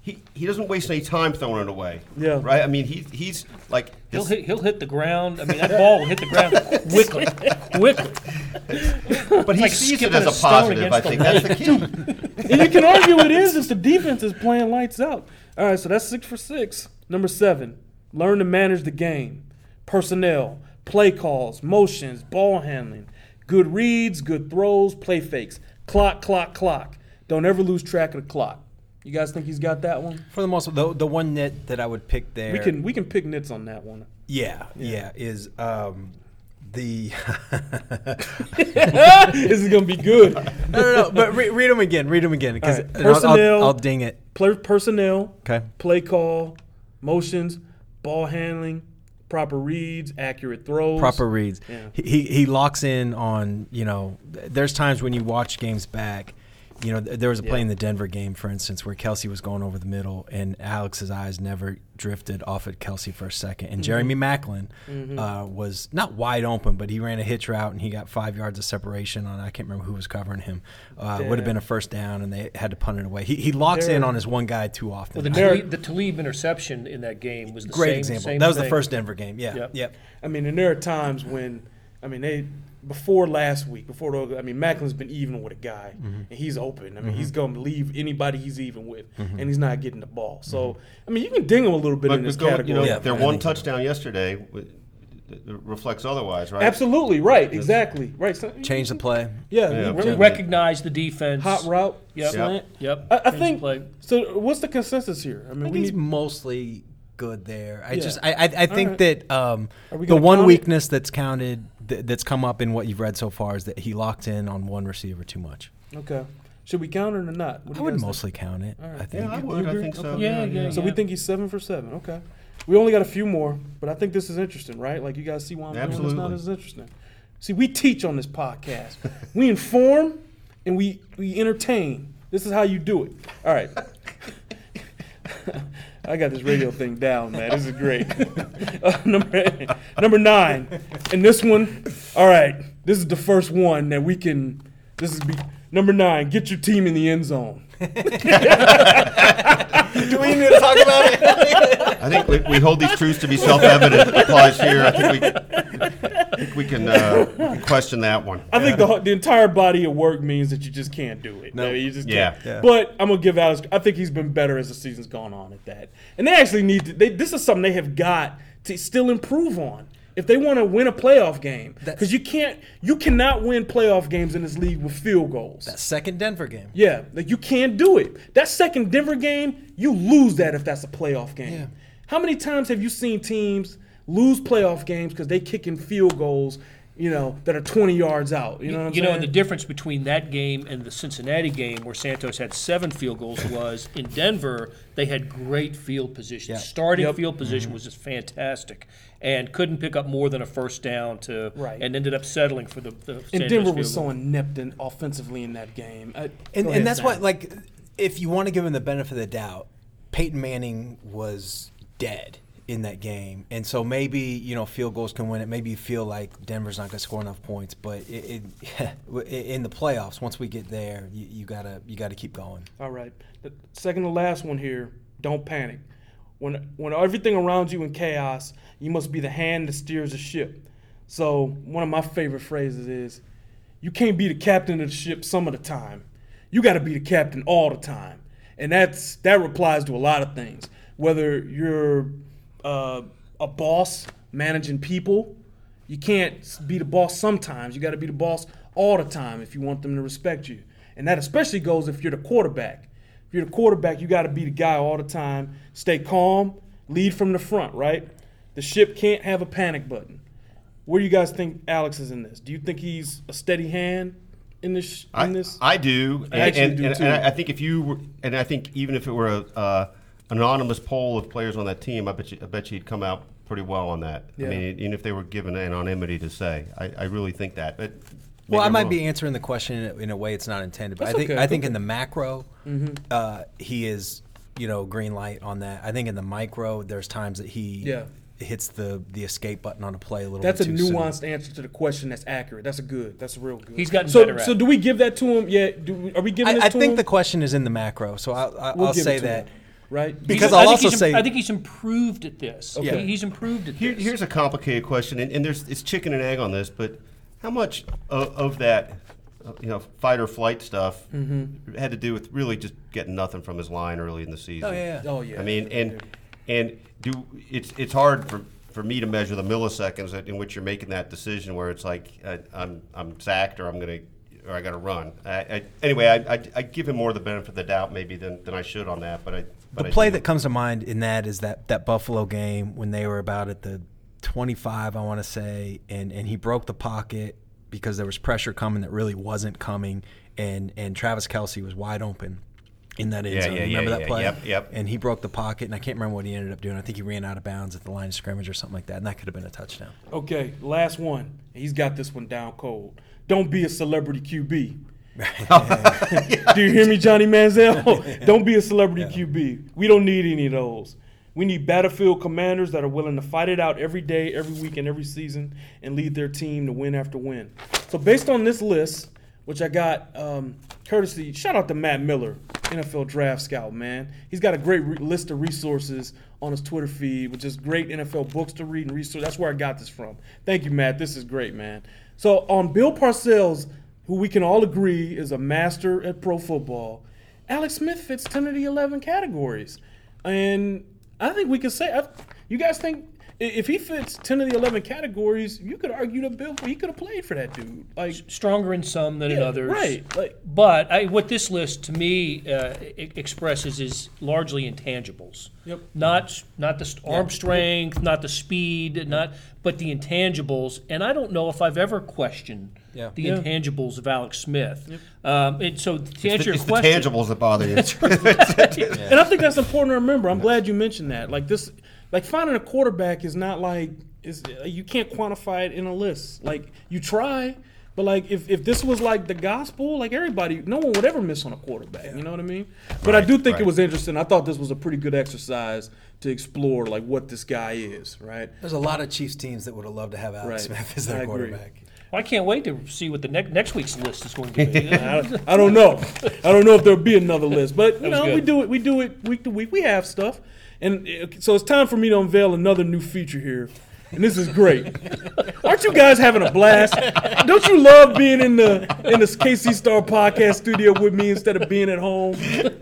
He, he doesn't waste any time throwing it away. Yeah. Right. I mean, he, he's like He'll hit, he'll hit the ground. I mean, that ball will hit the ground quickly, quickly. but he like sees it as a a positive. I think that's the key. and you can argue it is if the defense is playing lights out. All right, so that's six for six. Number seven, learn to manage the game. Personnel, play calls, motions, ball handling, good reads, good throws, play fakes. Clock, clock, clock. Don't ever lose track of the clock. You guys think he's got that one? For the most, the the one nit that I would pick there. We can we can pick nits on that one. Yeah, yeah, is um, the. this is gonna be good. no, no, no. But re- read them again. Read them again because right, I'll, I'll, personnel. I'll ding it. Play, personnel, Okay. play call, motions, ball handling, proper reads, accurate throws. Proper reads. Yeah. He, he locks in on you know. There's times when you watch games back. You know, there was a play Yeah. in the Denver game, for instance, where Kelce was going over the middle, and Alex's eyes never drifted off at Kelce for a second. And Jeremy Maclin uh, was not wide open, but he ran a hitch route and he got five yards of separation on. I can't remember who was covering him. Uh, Would have been a first down, and they had to punt it away. He, he locks in on his one guy too often. Well, the, There- Talib, the Talib interception in that game was the Great same, example. same that was the first Denver game. Yeah. Yep. Yep. I mean, and there are times when, I mean, they before last week, before the, I mean, Maclin's been even with a guy, Mm-hmm. and he's open. I mean, he's going to leave anybody he's even with, and he's not getting the ball. So, I mean, you can ding him a little bit But in this go- category. you know, Yeah, their I one think so. touchdown yesterday reflects otherwise, right? Absolutely right, exactly right. So, Change the play. Yeah, Yeah. Really Yeah. recognize the defense. hot route, Yep. slant. Yep. I, I think. play. So, what's the consensus here? I mean, I think we he's need, mostly good there. I Yeah. just I I, I think right. that um, the one count it? weakness that's counted th- that's come up in what you've read so far is that he locked in on one receiver too much. okay. Should we count it or not? What I would guys think? mostly count it. All right. I think. Yeah, I would. I think so. Okay. Yeah, yeah, So we think he's seven for seven. Okay. We only got a few more, but I think this is interesting, right? Like you guys see why I'm doing this now. Absolutely. This is interesting. See, we teach on this podcast. we inform and we we entertain. This is how you do it. All right. I got this radio thing down, man. This is great. Uh, number number nine, and this one. All right, this is the first one that we can. This is be, number nine. Get your team in the end zone. Do we need to talk about it? I think we, we hold these truths to be self-evident. Applies here. I think we, I think we can, uh, we can question that one. I think the, the entire body of work means that you just can't do it. No. I mean, you just Yeah. can't. Yeah. But I'm gonna give Alex. I think he's been better as the season's gone on at that. And they actually need to. They, this is something they have got to still improve on if they want to win a playoff game. Because you can't. You cannot win playoff games in this league with field goals. that second Denver game. Yeah, like you can't do it. That second Denver game, you lose that if that's a playoff game. Yeah. How many times have you seen teams lose playoff games because they kicking field goals, you know, that are 20 yards out? You know what I'm you know, and the difference between that game and the Cincinnati game, where Santos had seven field goals, was in Denver they had great field position. Yeah. Starting Yep. field position was just fantastic, and couldn't pick up more than a first down to, Right. and ended up settling for the. the and Santos Denver field was so goal. inept in offensively in that game. I, And, and that's Sam. why, like, if you want to give him the benefit of the doubt, Peyton Manning was dead in that game, and so maybe you know field goals can win it. Maybe you feel like Denver's not going to score enough points, but it, it, in the playoffs, once we get there, you, you gotta you gotta keep going. All right. The second to last one here. Don't panic. When when everything around you in chaos, you must be the hand that steers the ship. So one of my favorite phrases is, "You can't be the captain of the ship some of the time. You got to be the captain all the time." and that's that applies to a lot of things. Whether you're uh, a boss managing people, you can't be the boss sometimes. You got to be the boss all the time if you want them to respect you. And that especially goes if you're the quarterback. If you're the quarterback, you got to be the guy all the time. Stay calm, lead from the front, right? The ship can't have a panic button. Where do you guys think Alex is in this? Do you think he's a steady hand in this? In I, this? I do, I actually and, do and, too. and I think if you were, and I think even if it were a uh, anonymous poll of players on that team, I bet you, I bet you'd come out pretty well on that. Yeah. I mean, even if they were given anonymity to say, I, I really think that. But Well, I might wrong. be answering the question in a, in a way it's not intended, but That's I think okay, I think okay. in the macro, uh, he is you know green light on that. I think in the micro, there's times that he Yeah. hits the the escape button on a play a little. That's a bit too soon. nuanced answer to the question. That's accurate. That's a good. That's a real good. He's gotten so, better at So do we give that to him? Yeah. Do we, are we giving I, this I to think him? the question is in the macro, so I'll, I'll, We'll I'll say that. him, right? Because He's- I'll think also he's say- I think he's improved at this. Okay. He- He's improved at Here, this. here's a complicated question, and, and there's it's chicken and egg on this, but how much of, of that, uh, you know, fight or flight stuff Mm-hmm. had to do with really just getting nothing from his line early in the season? Oh yeah, yeah. oh yeah. I mean, and and do it's it's hard for, for me to measure the milliseconds in which you're making that decision, where it's like I, I'm I'm sacked or I'm gonna or I got to run. I, I, anyway, I, I, I give him more of the benefit of the doubt maybe than, than I should on that, but I. But the play do- that comes to mind in that is that that Buffalo game when they were about at the 25, I want to say, and and he broke the pocket because there was pressure coming that really wasn't coming, and and Travis Kelce was wide open in that end Yeah, zone. yeah, Remember yeah, that play? Yep, yep. And he broke the pocket, and I can't remember what he ended up doing. I think he ran out of bounds at the line of scrimmage or something like that, and that could have been a touchdown. Okay, last one. He's got this one down cold. Don't be a celebrity QB. Do you hear me, Johnny Manziel? don't be a celebrity QB. We don't need any of those. We need battlefield commanders that are willing to fight it out every day, every week, and every season, and lead their team to win after win. So, based on this list, which I got um, courtesy, shout out to Matt Miller, NFL Draft Scout, man. He's got a great re- list of resources on his Twitter feed, which is great NFL books to read and research. That's where I got this from. Thank you, Matt. This is great, man. So, on Bill Parcells, who we can all agree is a master at pro football, Alex Smith fits 10 of the 11 categories. And I think we can say, I, you guys think if he fits 10 of the 11 categories, you could argue that Bill, he could have played for that dude. Like, Stronger in some than in others. Right. Like, But I, what this list to me uh, expresses is largely intangibles. Yep. Not not the st- arm strength, not the speed, not but the intangibles. And I don't know if I've ever questioned Yeah. the Yeah. intangibles of Alex Smith. Um, and so to It's answer the, your it's the question, tangibles that bother you. And I think that's important to remember. I'm glad you mentioned that. Like this, like finding a quarterback is not like is you can't quantify it in a list. Like you try, but like if, if this was like the gospel, like everybody, no one would ever miss on a quarterback. You know what I mean? But I do think right. it was interesting. I thought this was a pretty good exercise to explore like what this guy is. Right. There's a lot of Chiefs teams that would have loved to have Alex Right. Smith as I their agree. quarterback. I can't wait to see what the ne- next week's list is going to be. I, I don't know. I don't know if there'll be another list, but you was know, we do it. We do it week to week. We have stuff, and so it's time for me to unveil another new feature here, and this is great. Aren't you guys having a blast? Don't you love being in the in the KC Star podcast studio with me instead of being at home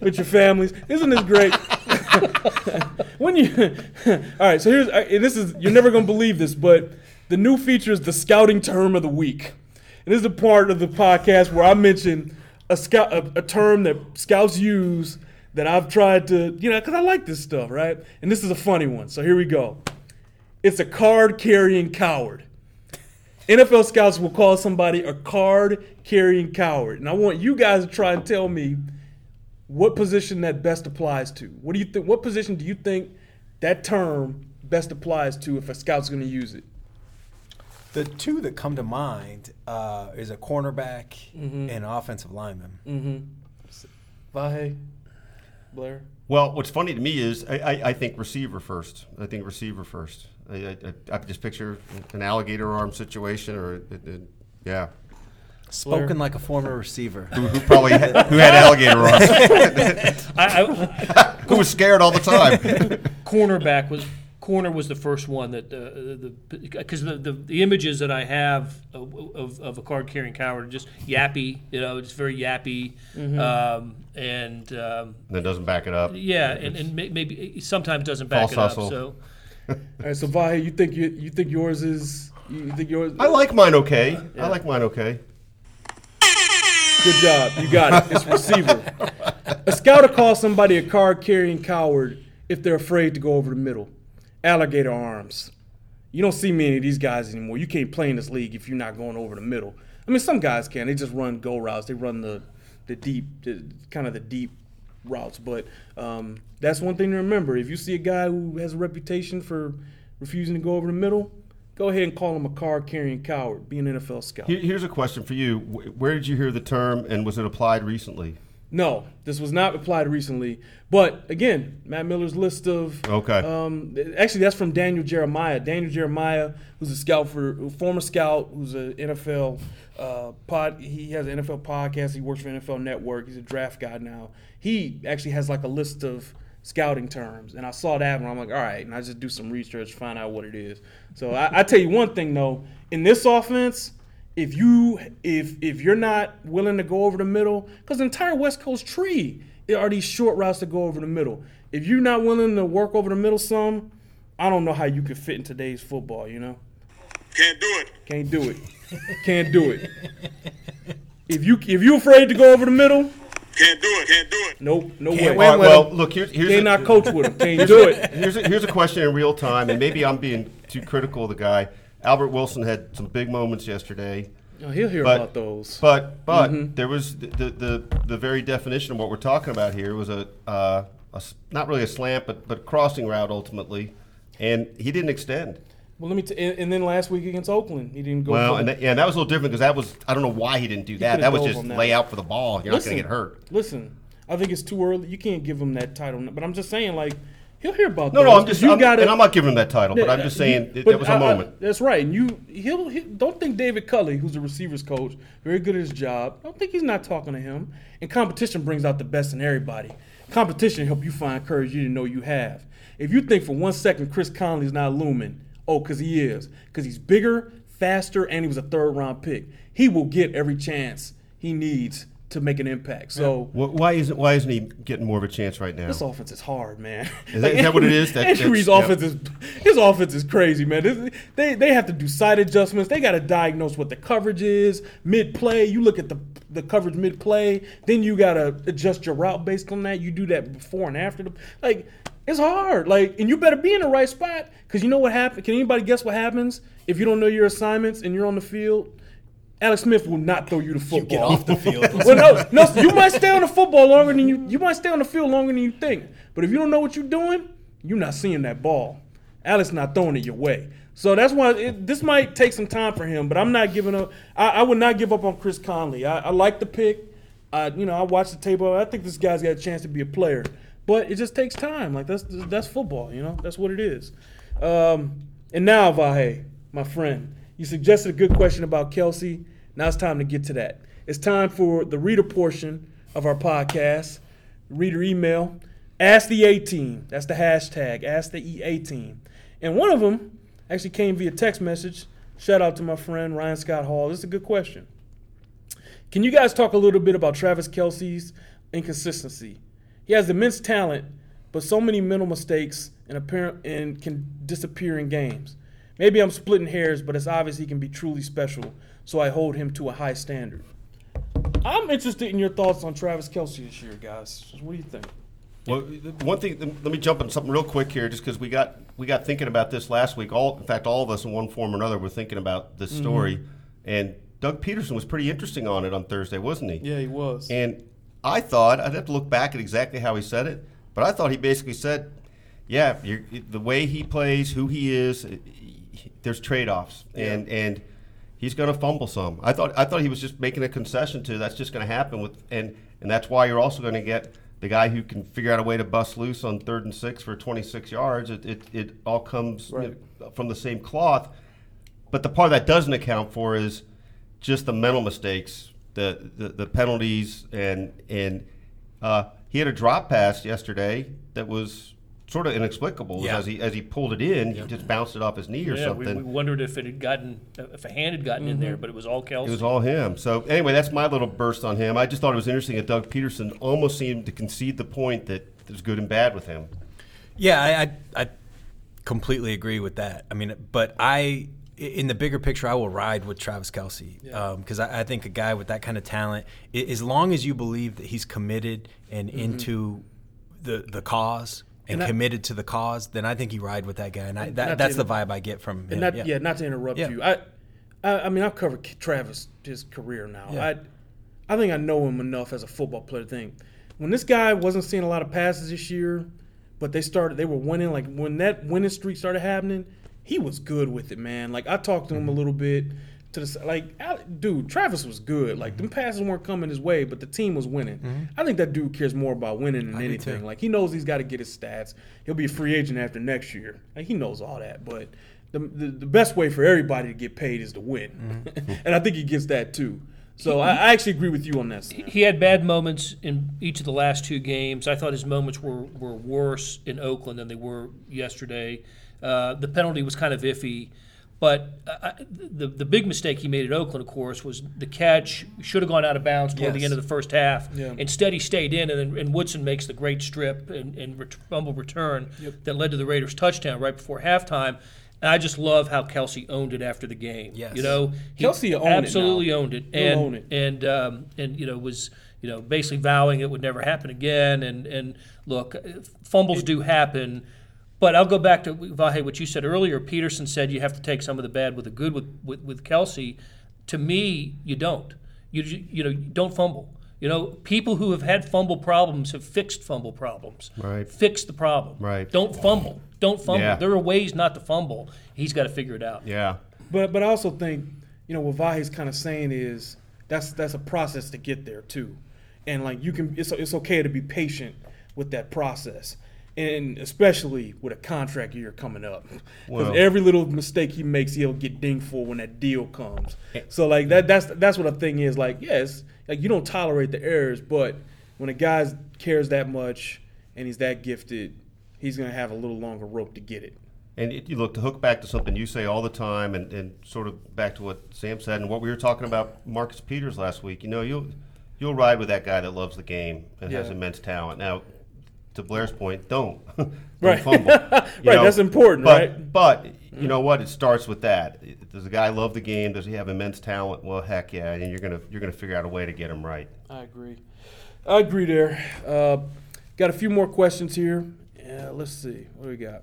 with your families? Isn't this great? when you all right, so here's this is you're never gonna believe this, but the new feature is the scouting term of the week. And this is the part of the podcast where I mention a scout a, a term that scouts use that I've tried to you know because I like this stuff, right? And this is a funny one. So here we go. It's a card carrying coward. NFL scouts will call somebody a card carrying coward, and I want you guys to try and tell me what position that best applies to. What do you think? What position do you think that term best applies to if a scout's going to use it? The two that come to mind uh, is a cornerback and an offensive lineman. Vahe, Blair. Well, what's funny to me is I, I, I think receiver first. I think receiver first. I, I, I- I just picture an alligator arm situation, or it, it, yeah, Spoken like a former receiver. who, who probably had, who had alligator arms, I, I, who was scared all the time. cornerback was corner was the first one that uh, the because the, the, the images that I have of, of, of a card carrying coward are just yappy, you know, it's very yappy, um, and um, And it doesn't back it up. yeah, and, and may- maybe sometimes doesn't back False it up. So All right, so Vahe, you think you, you think yours is you think yours? I like mine okay. I like mine okay. Good job, you got it. It's receiver. A scout will call somebody a card carrying coward if they're afraid to go over the middle. Alligator arms. You don't see many of these guys anymore. You can't play in this league if you're not going over the middle. I mean, some guys can. They just run go routes. They run the the deep, the, kind of the deep routes. But um, that's one thing to remember. If you see a guy who has a reputation for refusing to go over the middle, go ahead and call him a card carrying coward. Be an NFL scout. Here's a question for you. Where did you hear the term, and was it applied recently? No, this was not applied recently. But again, Matt Miller's list of Okay. Um, actually, that's from Daniel Jeremiah. Daniel Jeremiah, who's a scout for former scout, who's an NFL uh, pod. He has an NFL podcast. He works for NFL Network. He's a draft guy now. He actually has like a list of scouting terms, and I saw that and I'm like, all right, and I just do some research, find out what it is. So I, I tell you one thing though, in this offense if you if if you're not willing to go over the middle, because the entire West Coast tree are these short routes to go over the middle. If you're not willing to work over the middle some, I don't know how you could fit in today's football. You know, Can't do it. can't do it, can't do it. If you if you afraid to go over the middle, Can't do it. Can't do it. nope, no Can't way. win Well, with well, him. look, here's, here's Can't a- not coach with him. Can't do it. here's a, here's a question in real time, and maybe I'm being too critical of the guy. Albert Wilson had some big moments yesterday, Oh, he'll hear But- about those. but but Mm-hmm. there was the, the the very definition of what we're talking about here was a, uh, a not really a slant, but but crossing route ultimately, and he didn't extend. Well, let me. T- and, and then last week against Oakland, he didn't go. Well, and that, yeah, that was a little different because that was I don't know why he didn't do that. That was just lay out for the ball. You're not going to get hurt. Listen, I think it's too early. You can't give him that title. But I'm just saying, like, he'll hear about. That. No, no, I'm just you I'm, gotta, and I'm not giving him that title, but I'm just saying that was a I- I- moment. that's right. And you, he'll, he, don't think David Culley, who's the receivers coach, very good at his job. Don't think he's not talking to him. And competition brings out the best in everybody. Competition help you find courage you didn't know you have. If you think for one second Chris Conley's not looming, oh, because he is, because he's bigger, faster, and he was a third round pick. He will get every chance he needs to make an impact. So. Wh- Why isn't Why isn't he getting more of a chance right now? This offense is hard, man. Is that- is that what it is? That- Andrew Reid's that's- offense is his offense is crazy, man. This- they they have to do side adjustments. They got to diagnose what the coverage is mid play. You look at the the coverage mid play, then you got to adjust your route based on that. You do that before and after the like. It's hard, like, and you better be in the right spot because you know what happens. Can anybody guess what happens if you don't know your assignments and you're on the field? Alex Smith will not throw you the football. You get off the field. well, no, no, you might stay on the football longer than you. You might stay on the field longer than you think. But if you don't know what you're doing, you're not seeing that ball. Alex not throwing it your way. So that's why it, this might take some time for him. But I'm not giving up. I, I would not give up on Chris Conley. I, I like the pick. I, you know, I watched the tape. I think this guy's got a chance to be a player. But it just takes time. Like that's that's football. You know, that's what it is. Um, and now, Vahe, my friend, you suggested a good question about Kelce. Now it's time to get to that. It's time for the reader portion of our podcast. Reader email. Ask the A team. That's the hashtag. Ask the EA team. And one of them actually came via text message. Shout out to my friend Ryan Scott Hall. This is a good question. Can you guys talk a little bit about Travis Kelce's inconsistency? He has immense talent, but so many mental mistakes and apparent and can disappear in games. Maybe I'm splitting hairs, but it's obvious he can be truly special, so I hold him to a high standard. I'm interested in your thoughts on Travis Kelce this year, guys. What do you think? Well, one thing. Let me jump on something real quick here, just because we got we got thinking about this last week. All, in fact, all of us in one form or another were thinking about this mm-hmm. story, and Doug Pederson was pretty interesting on it on Thursday, wasn't he? Yeah, he was. And I thought I'd have to look back at exactly how he said it, but I thought he basically said, "Yeah, you're, the way he plays, who he is, there's trade-offs, and and he's going to fumble some." I thought I thought he was just making a concession to that's just going to happen with, and and that's why you're also going to get the guy who can figure out a way to bust loose on third and six for 26 yards. It it, it all comes Right. from the same cloth. But the part that doesn't account for is just the mental mistakes, the the, the penalties, and and uh, he had a drop pass yesterday that was sort of inexplicable. Yeah. As he as he pulled it in, he just bounced it off his knee or Yeah, something. we wondered if it had gotten, if a hand had gotten in there, mm-hmm. but it was all Kelce. It was all him. So anyway, that's my little burst on him. I just thought it was interesting that Doug Pederson almost seemed to concede the point that there's good and bad with him. Yeah, I, I, I completely agree with that. I mean, but I, in the bigger picture, I will ride with Travis Kelce because um, I, I think a guy with that kind of talent, i- as long as you believe that he's committed and mm-hmm. into the the cause and, And I- committed to the cause, then I think you ride with that guy, and I, that, to that's the vibe I get from him. And not yeah. not to interrupt Yeah. you. I, I I mean I've covered Travis his career now. Yeah. I I think I know him enough as a football player thing. When this guy wasn't seeing a lot of passes this year, but they started they were winning like when that winning streak started happening, he was good with it, man. Like I talked to him a Mm-hmm. little bit to the like dude, Travis was good. Like them passes weren't coming his way, but the team was winning. I think that dude cares more about winning than Mm-hmm. I anything. Like he knows he's got to get his stats. He'll be a free agent after next year. Like he knows all that, but the, the, the best way for everybody to get paid is to win, Mm-hmm. and I think he gets that too. So I, I actually agree with you on that. Sam. he had bad moments in each of the last two games. I thought his moments were, were worse in Oakland than they were yesterday. Uh, the penalty was kind of iffy, but uh, I- the the big mistake he made at Oakland, of course, was the catch should have gone out of bounds toward the end of the first half. Yeah. Instead, he stayed in, and, and Woodson makes the great strip and, and ret- fumble return that led to the Raiders' touchdown right before halftime. And I just love how Kelce owned it after the game. Yes. You know, Kelce owned it absolutely owned it, and own it. and um, and you know was you know basically vowing it would never happen again. And and look, fumbles do happen, but I'll go back to Vahe what you said earlier. Pederson said you have to take some of the bad with the good with with, with Kelce. To me, you don't. You you know don't fumble. You know, people who have had fumble problems have fixed fumble problems. Right. Fix the problem. Right. Don't fumble. Don't fumble. Yeah. There are ways not to fumble. He's got to figure it out. Yeah. But but I also think you know what Vahe's kind of saying is that's that's a process to get there too, and like you can it's it's okay to be patient with that process, and especially with a contract year coming up, because Well- every little mistake he makes he'll get dinged for when that deal comes. Eh. So like that that's that's what the thing is like yes like you don't tolerate the errors, but when a guy cares that much and he's that gifted, he's gonna have a little longer rope to get it. And it, you look to hook back to something you say all the time, and, and sort of back to what Sam said and what we were talking about Marcus Peters last week. You know, you'll you'll ride with that guy that loves the game and has immense talent. Now, to Blair's point, don't, don't Right. fumble. You Right, that's important, but, right? But you know what? It starts with that. Does the guy love the game? Does he have immense talent? Well, heck yeah, and you're gonna you're gonna figure out a way to get him right. I agree. I agree there. Uh, got a few more questions here. Yeah, let's see. What do we got?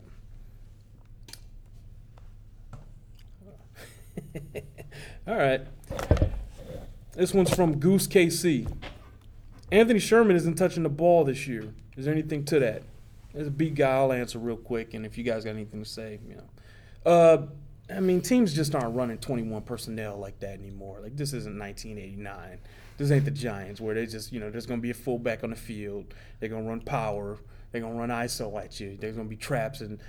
All right. This one's from Goose KC. Anthony Sherman isn't touching the ball this year. Is there anything to that? As a beat guy, I'll answer real quick, and if you guys got anything to say, you know. Uh, I mean, teams just aren't running 21 personnel like that anymore. Like this isn't 1989. This ain't the Giants where they just, you know, there's gonna be a fullback on the field. They're gonna run power. They're gonna run ISO at you. There's gonna be traps, and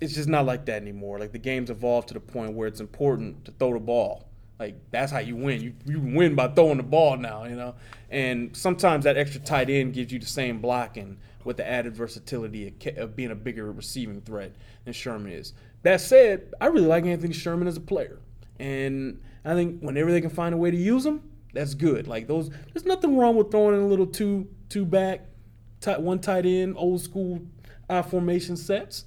it's just not like that anymore. Like the game's evolved to the point where it's important to throw the ball. Like that's how you win. You you win by throwing the ball now, you know. And sometimes that extra tight end gives you the same blocking with the added versatility of, being a bigger receiving threat than Sherman is. That said, I really like Anthony Sherman as a player, and I think whenever they can find a way to use him, that's good. Like those, there's nothing wrong with throwing in a little two two back, tight, one tight end, old school uh, formation sets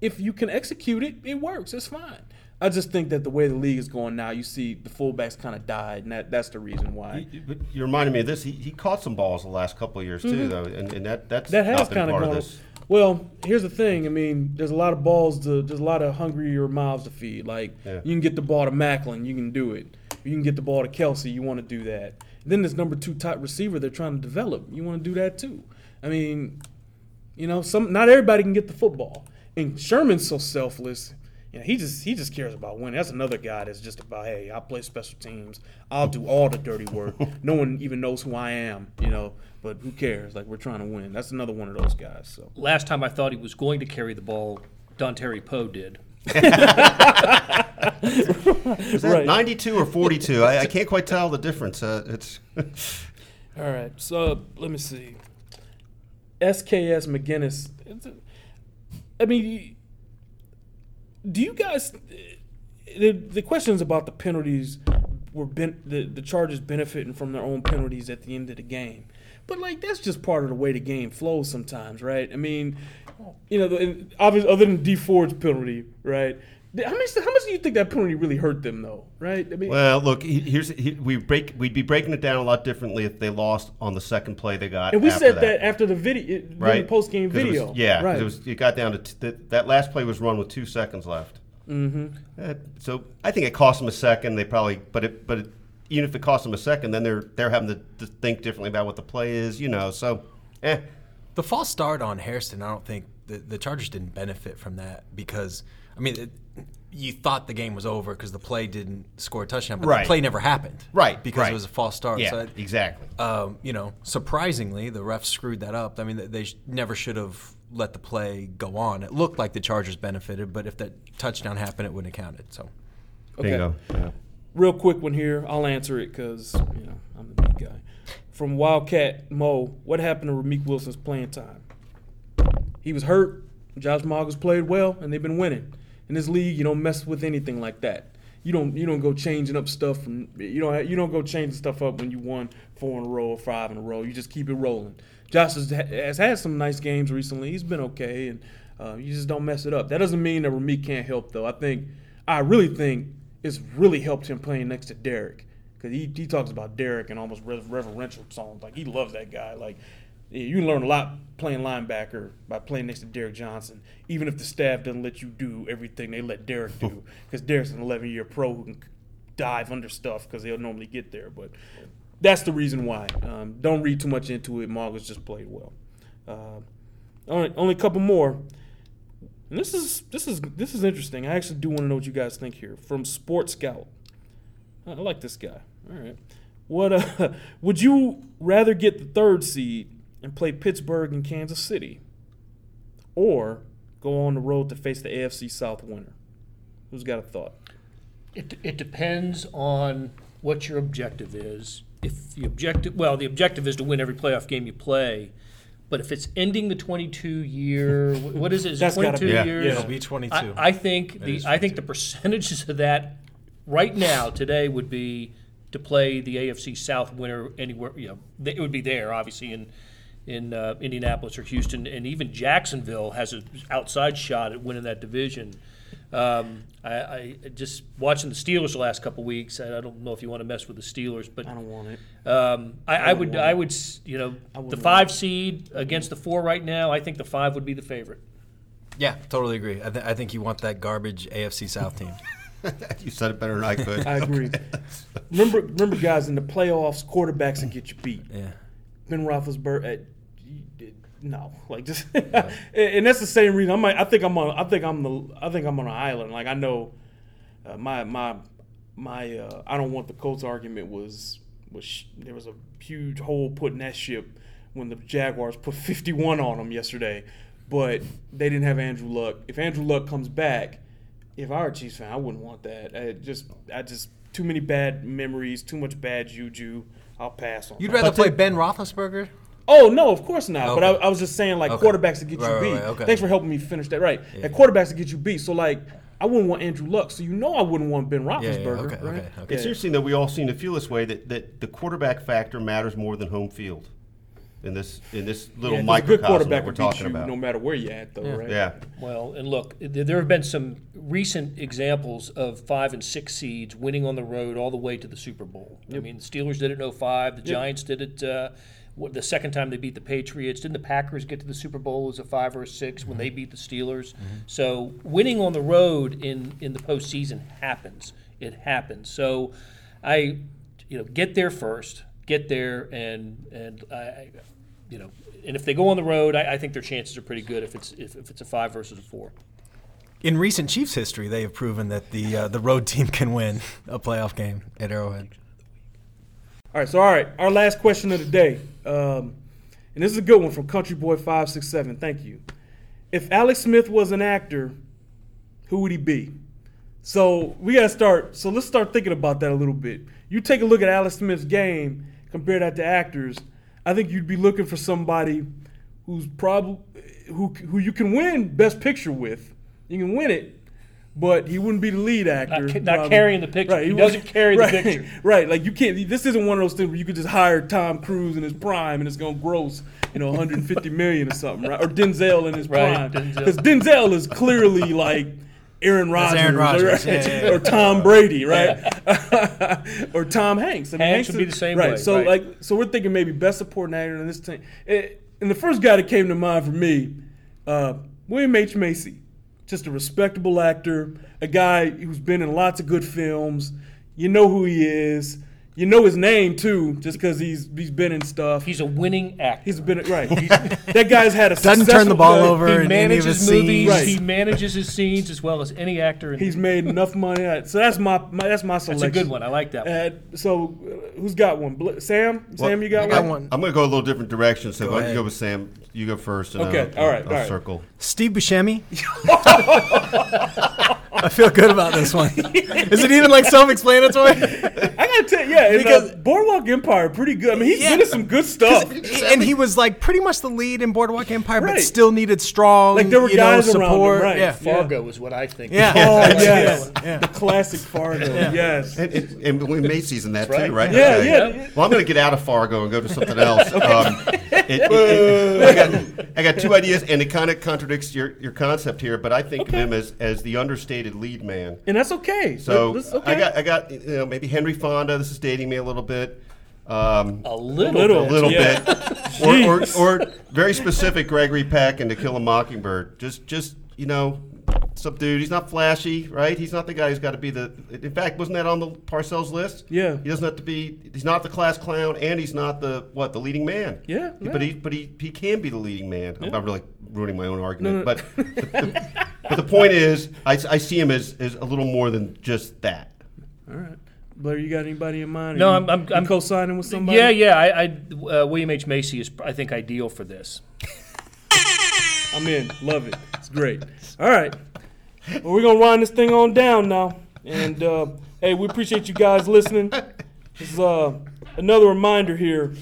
if you can execute it, it works. It's fine. I just think that the way the league is going now, you see the fullbacks kind of died, and that, that's the reason why. You- But you reminded me of this. He, he caught some balls the last couple of years too, though, and, and that that's Mm-hmm. that has kind of gone. Well, here's the thing. I mean, there's a lot of balls to, there's a lot of hungrier mouths to feed. Like Yeah. you can get the ball to Maclin, you can do it. You can get the ball to Kelce, you want to do that. Then this number two type receiver they're trying to develop, you want to do that too. I mean, you know, some not everybody can get the football. And Sherman's so selfless. You know, he just he just cares about winning. That's another guy that's just about, hey, I'll play special teams. I'll do all the dirty work. no one even knows who I am, you know, but who cares? Like we're trying to win. That's another one of those guys. So Last time I thought he was going to carry the ball, Dontari Poe did. Is that Right. 92 or 42? I, I can't quite tell the difference. Uh, it's All right, so let me see. SKS McGinnis. I mean, do you guys? The the questions about the penalties were ben, the the Chargers benefiting from their own penalties at the end of the game, but like that's just part of the way the game flows sometimes, right? I mean, you know, obviously other than D Ford's penalty, right? How much how much do you think that penalty really hurt them though, right? I mean, Well, look, here's he, we break. We'd be breaking it down a lot differently if they lost on the second play they got. and we after said that, that, after the video, right? post game 'Cause it was- video, yeah, 'cause right? it was. It got down to t- that, that last play was run with two seconds left. Mm-hmm. so I think it cost them a second. They probably, but it, but it, even if it cost them a second, then they're they're having to, to think differently about what the play is. You know, so eh. The false start on Hairston, I don't think the, the Chargers didn't benefit from that because, I mean, it, you thought the game was over because the play didn't score a touchdown, but Right. the play never happened. Right, Because right. it was a false start. Yeah, So that- exactly. um, you know, surprisingly, the refs screwed that up. I mean, they- they sh- never should have let the play go on. It looked like the Chargers benefited, but if that touchdown happened, it wouldn't have counted. So, Okay. Bingo. Yeah. Real quick one here. I'll answer it because you know I'm the big guy. From Wildcat Mo, what happened to Ramik Wilson's playing time? He was hurt. Josh Mauga played well, and they've been winning. In this league, you don't mess with anything like that. You don't you don't go changing up stuff from you don't you don't go changing stuff up when you won four in a row or five in a row. You just keep it rolling. Josh has, has had some nice games recently. He's been okay, and uh, you just don't mess it up. That doesn't mean that Ramik can't help though. I think I really think it's really helped him playing next to Derek because he, he talks about Derek in almost reverential tones. Like he loves that guy. Like you learn a lot playing linebacker by playing next to Derek Johnson, even if the staff doesn't let you do everything they let Derek do. Because Derek's an 11 year pro who can dive under stuff because they'll normally get there. But that's the reason why. Um, don't read too much into it. Marcus just played well. Uh, only, only a couple more. And this is this is this is interesting. I actually do want to know what you guys think here. From Sports Scout, I I like this guy. All right, what uh, would you rather get the third seed and play Pittsburgh and Kansas City, or go on the road to face the AFC South winner? Who's got a thought? It, it depends on what your objective is. If the objective, well, the objective is to win every playoff game you play. But if it's ending the 22 year, what is it? Is it That's gotta 22 be- Yeah. years? Yeah. it'll be 22. I, I think the I think the percentages of that right now today would be to play the AFC South winner anywhere. You know, it would be there obviously in in uh, Indianapolis or Houston, and even Jacksonville has an outside shot at winning that division. Um, I, I just watching the Steelers the last couple weeks. I, I don't know if you want to mess with the Steelers, but I don't want it. um, I, I would, I would, s- you know, the five seed against the four right now. I think the five would be the favorite. yeah, totally agree. I, th- I think you want that garbage AFC South team. you said it better than I could. I agree. remember, remember, guys, in the playoffs, quarterbacks can get you beat. Yeah. Ben Roethlisberger, uh, you- no, like just, and and that's the same reason. I might, I think I'm on, I think I'm the, I think I'm on an island. Like I know, uh, my my my, uh, I don't want the Colts argument was was sh- there was a huge hole put in that ship when the Jaguars put 51 on them yesterday, but they didn't have Andrew Luck. If Andrew Luck comes back, if I were a Chiefs fan, I wouldn't want that. I just, I just too many bad memories, too much bad juju. I'll pass on. You'd that. rather But play the- Ben Roethlisberger? Oh no, of course not. But I, I was just saying, like Okay. quarterbacks to get you Right, right, beat. right, okay. Thanks for helping me finish that. Right, and quarterbacks to get you beat. So like, I wouldn't want Andrew Luck. So you know, I wouldn't want Ben Roethlisberger. yeah, Roethlisberger. okay, right? okay, okay. It's interesting that we all seem to feel this way that, that the quarterback factor matters more than home field in this in this little Yeah, 'cause a microcosm good quarterback that we're will beat talking you about. no matter where you're at, though, right? yeah. Well, and look, there have been some recent examples of five and six seeds winning on the road all the way to the Super Bowl. I mean, the Steelers did it in 05. The Giants did it uh, what- the second time they beat the Patriots. Didn't the Packers get to the Super Bowl as a five or a 6 when they beat the Steelers? So winning on the road in, in the postseason happens. It happens. So I, you know, get there first. Get there and and I, I- you know, and if they go on the road, I, I think their chances are pretty good if it's if, if it's a five versus a four. In recent Chiefs history, they have proven that the uh, the road team can win a playoff game at Arrowhead. All right, so all right, our last question of the day, um, and this is a good one from Country Boy Five Six Seven. Thank you. If Alex Smith was an actor, who would he be? So we gotta start. So let's start thinking about that a little bit. You take a look at Alex Smith's game, compare that to actors. I think you'd be looking for somebody who's probably who who you can win Best Picture with. You can win it, but he wouldn't be the lead actor. Not not carrying the picture. Right, He doesn't wouldn't- carry the right, picture. Right, like you can't. This isn't one of those things where you could just hire Tom Cruise in his prime and it's gonna gross, you know, 150 million or something, right? Or Denzel in his Right, prime, Denzel. because Denzel is clearly like. Aaron Rodgers, Aaron Rodgers, or, yeah, yeah, yeah. or Tom Brady, right? or Tom Hanks. I mean, Hanks would be the same right? way, So right. like, so we're thinking maybe best supporting actor in this thing. Eh, And the first guy that came to mind for me, uh, William H Macy, just a respectable actor, a guy who's been in lots of good films. You know who he is. You know his name too, just because he's he's been in stuff. He's a winning actor. he's been right. He's, that guy's had a Doesn't turn the ball uh, over he in any of manages his movies. scenes. Right. He manages his scenes as well as any actor. In He's made enough money. At, So that's my, my that's my selection. That's a good one. I like that one. Uh, so uh, who's got one? Bl- Sam? Sam, you got, I got one? one. I'm going to go a little different direction. So Go why don't you go with Sam? You go first. And Okay, I'll, all right, I'll all right. circle. Steve Buscemi. I feel good about this one. Is it even like self-explanatory? I gotta tell you, yeah, Because- because Boardwalk Empire, pretty good. I mean, he's Yeah. been in some good stuff. and he was like pretty much the lead in Boardwalk Empire, Right. but still needed strong, Like, there were you know, guys around him, right. Yeah, Fargo is what I think. yeah. Oh yes, good yeah. the classic Fargo. Yes. And, and, and William Macy's in that That's too, right. right? Yeah, Okay. yeah. Well, I'm going to get out of Fargo and go to something else. Um, it- it- it- I, got, I got two ideas, and it kind of contradicts your, your concept here, but I think of him as, as the understated lead man. And that's okay. So That's okay. I got I got you know maybe Henry Fonda. This is dating me a little bit. Um, A little, little. a bit. little Yeah. bit, or, or, or very specific Gregory Peck and To Kill a Mockingbird. Just just you know, some dude. He's not flashy, right? He's not the guy who's got to be the. In fact, wasn't that on the Parcells list? Yeah. He doesn't have to be. He's not the class clown, and he's not the what the leading man. Yeah, But he but he he can be the leading man. I'm not really ruining my own argument, no. but. the, but the point is, I, I see him as, as a little more than just that. All right. Blair, you got anybody in mind? Are No, you- I'm- I'm- I'm- co-signing with somebody. Yeah, yeah. I, I uh, William H Macy is, I think, ideal for this. I'm in. Love it. It's great. All right. Well, we're gonna wind this thing on down now. And uh, hey, we appreciate you guys listening. This is uh, another reminder here.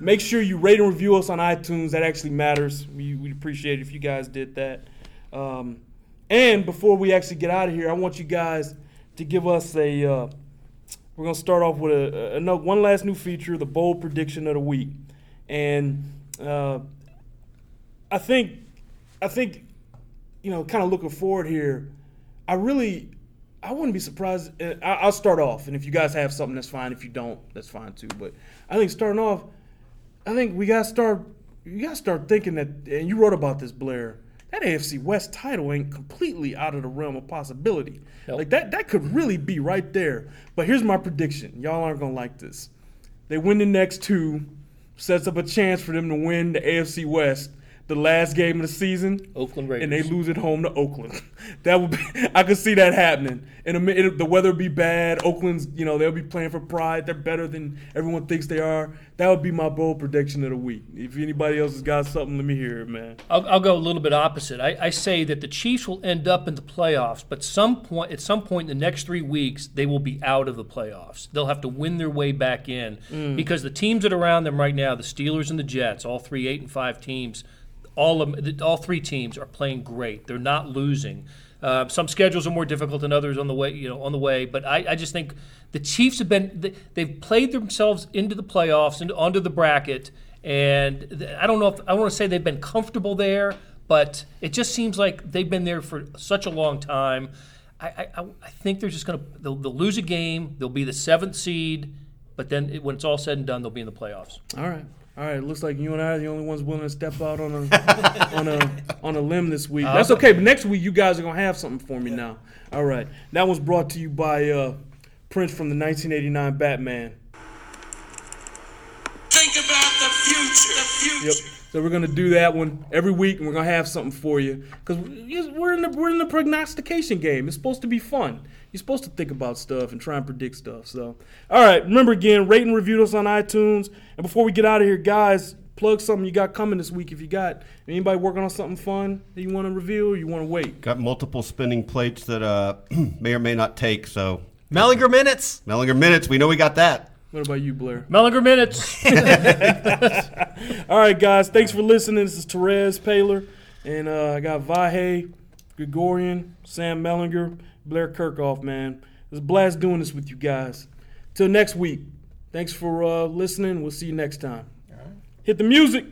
Make sure you rate and review us on iTunes. That actually matters. We we appreciate it if you guys did that. Um, and before we actually get out of here, I want you guys to give us a. Uh, we're gonna start off with a, a, no- one last new feature, the bold prediction of the week, and uh, I think I think, you know, kind of looking forward here, I really, I wouldn't be surprised. uh, I, I'll start off, and if you guys have something, that's fine. If you don't, that's fine too. But I think starting off, I think we gotta start. You gotta start thinking that, and you wrote about this, Blair. That AFC West title ain't completely out of the realm of possibility. Nope. Like that, that could really be right there. But here's my prediction. Y'all aren't gonna like this. They win the next two, sets up a chance for them to win the AFC West, the last game of the season. Oakland Raiders, And they lose at home to Oakland. that would be. I could see that happening. And it, the weather would be bad. Oakland's, you know, they'll be playing for pride. They're better than everyone thinks they are. That would be my bold prediction of the week. If anybody else has got something, let me hear it, man. I'll, I'll go a little bit opposite. I, I say that the Chiefs will end up in the playoffs, but some point at some point in the next three weeks they will be out of the playoffs. They'll have to win their way back in mm. because the teams that are around them right now, the Steelers and the Jets, all three eight and five teams, all of all three teams are playing great. They're not losing. Uh, some schedules are more difficult than others on the way, you know, on the way. But I, I just think the Chiefs have been they- they've played themselves into the playoffs and onto the bracket, and I don't know if I want to say they've been comfortable there, but it just seems like they've been there for such a long time. I, I, I- I think they're just going to they'll, they'll lose a game. They'll be the seventh seed, but then it, when it's all said and done, they'll be in the playoffs. All right. All right, looks like you and I are the only ones willing to step out on a on a on a limb this week. That's okay, but next week you guys are gonna have something for me now. All right, that was brought to you by uh, Prince from the 1989 Batman. Think about the future. The future. Yep. So we're gonna do that one every week, and we're gonna have something for you because we're in the we're in the prognostication game. It's supposed to be fun. You're supposed to think about stuff and try and predict stuff. So, all right. Remember again, rate and review us on iTunes. And before we get out of here, guys, plug something you got coming this week. If you got anybody working on something fun that you want to reveal, or you want to wait. Got multiple spinning plates that uh, may or may not take. So Mellinger minutes. Mellinger minutes, we know we got that. What about you, Blair? Mellinger minutes. All right, guys. Thanks for listening. This is Terez Paylor. And uh, I got Vahe, Gregorian, Sam Mellinger, Blair Kerkhoff, man. It's a blast doing this with you guys. Till next week. Thanks for uh, listening. We'll see you next time. Hit the music.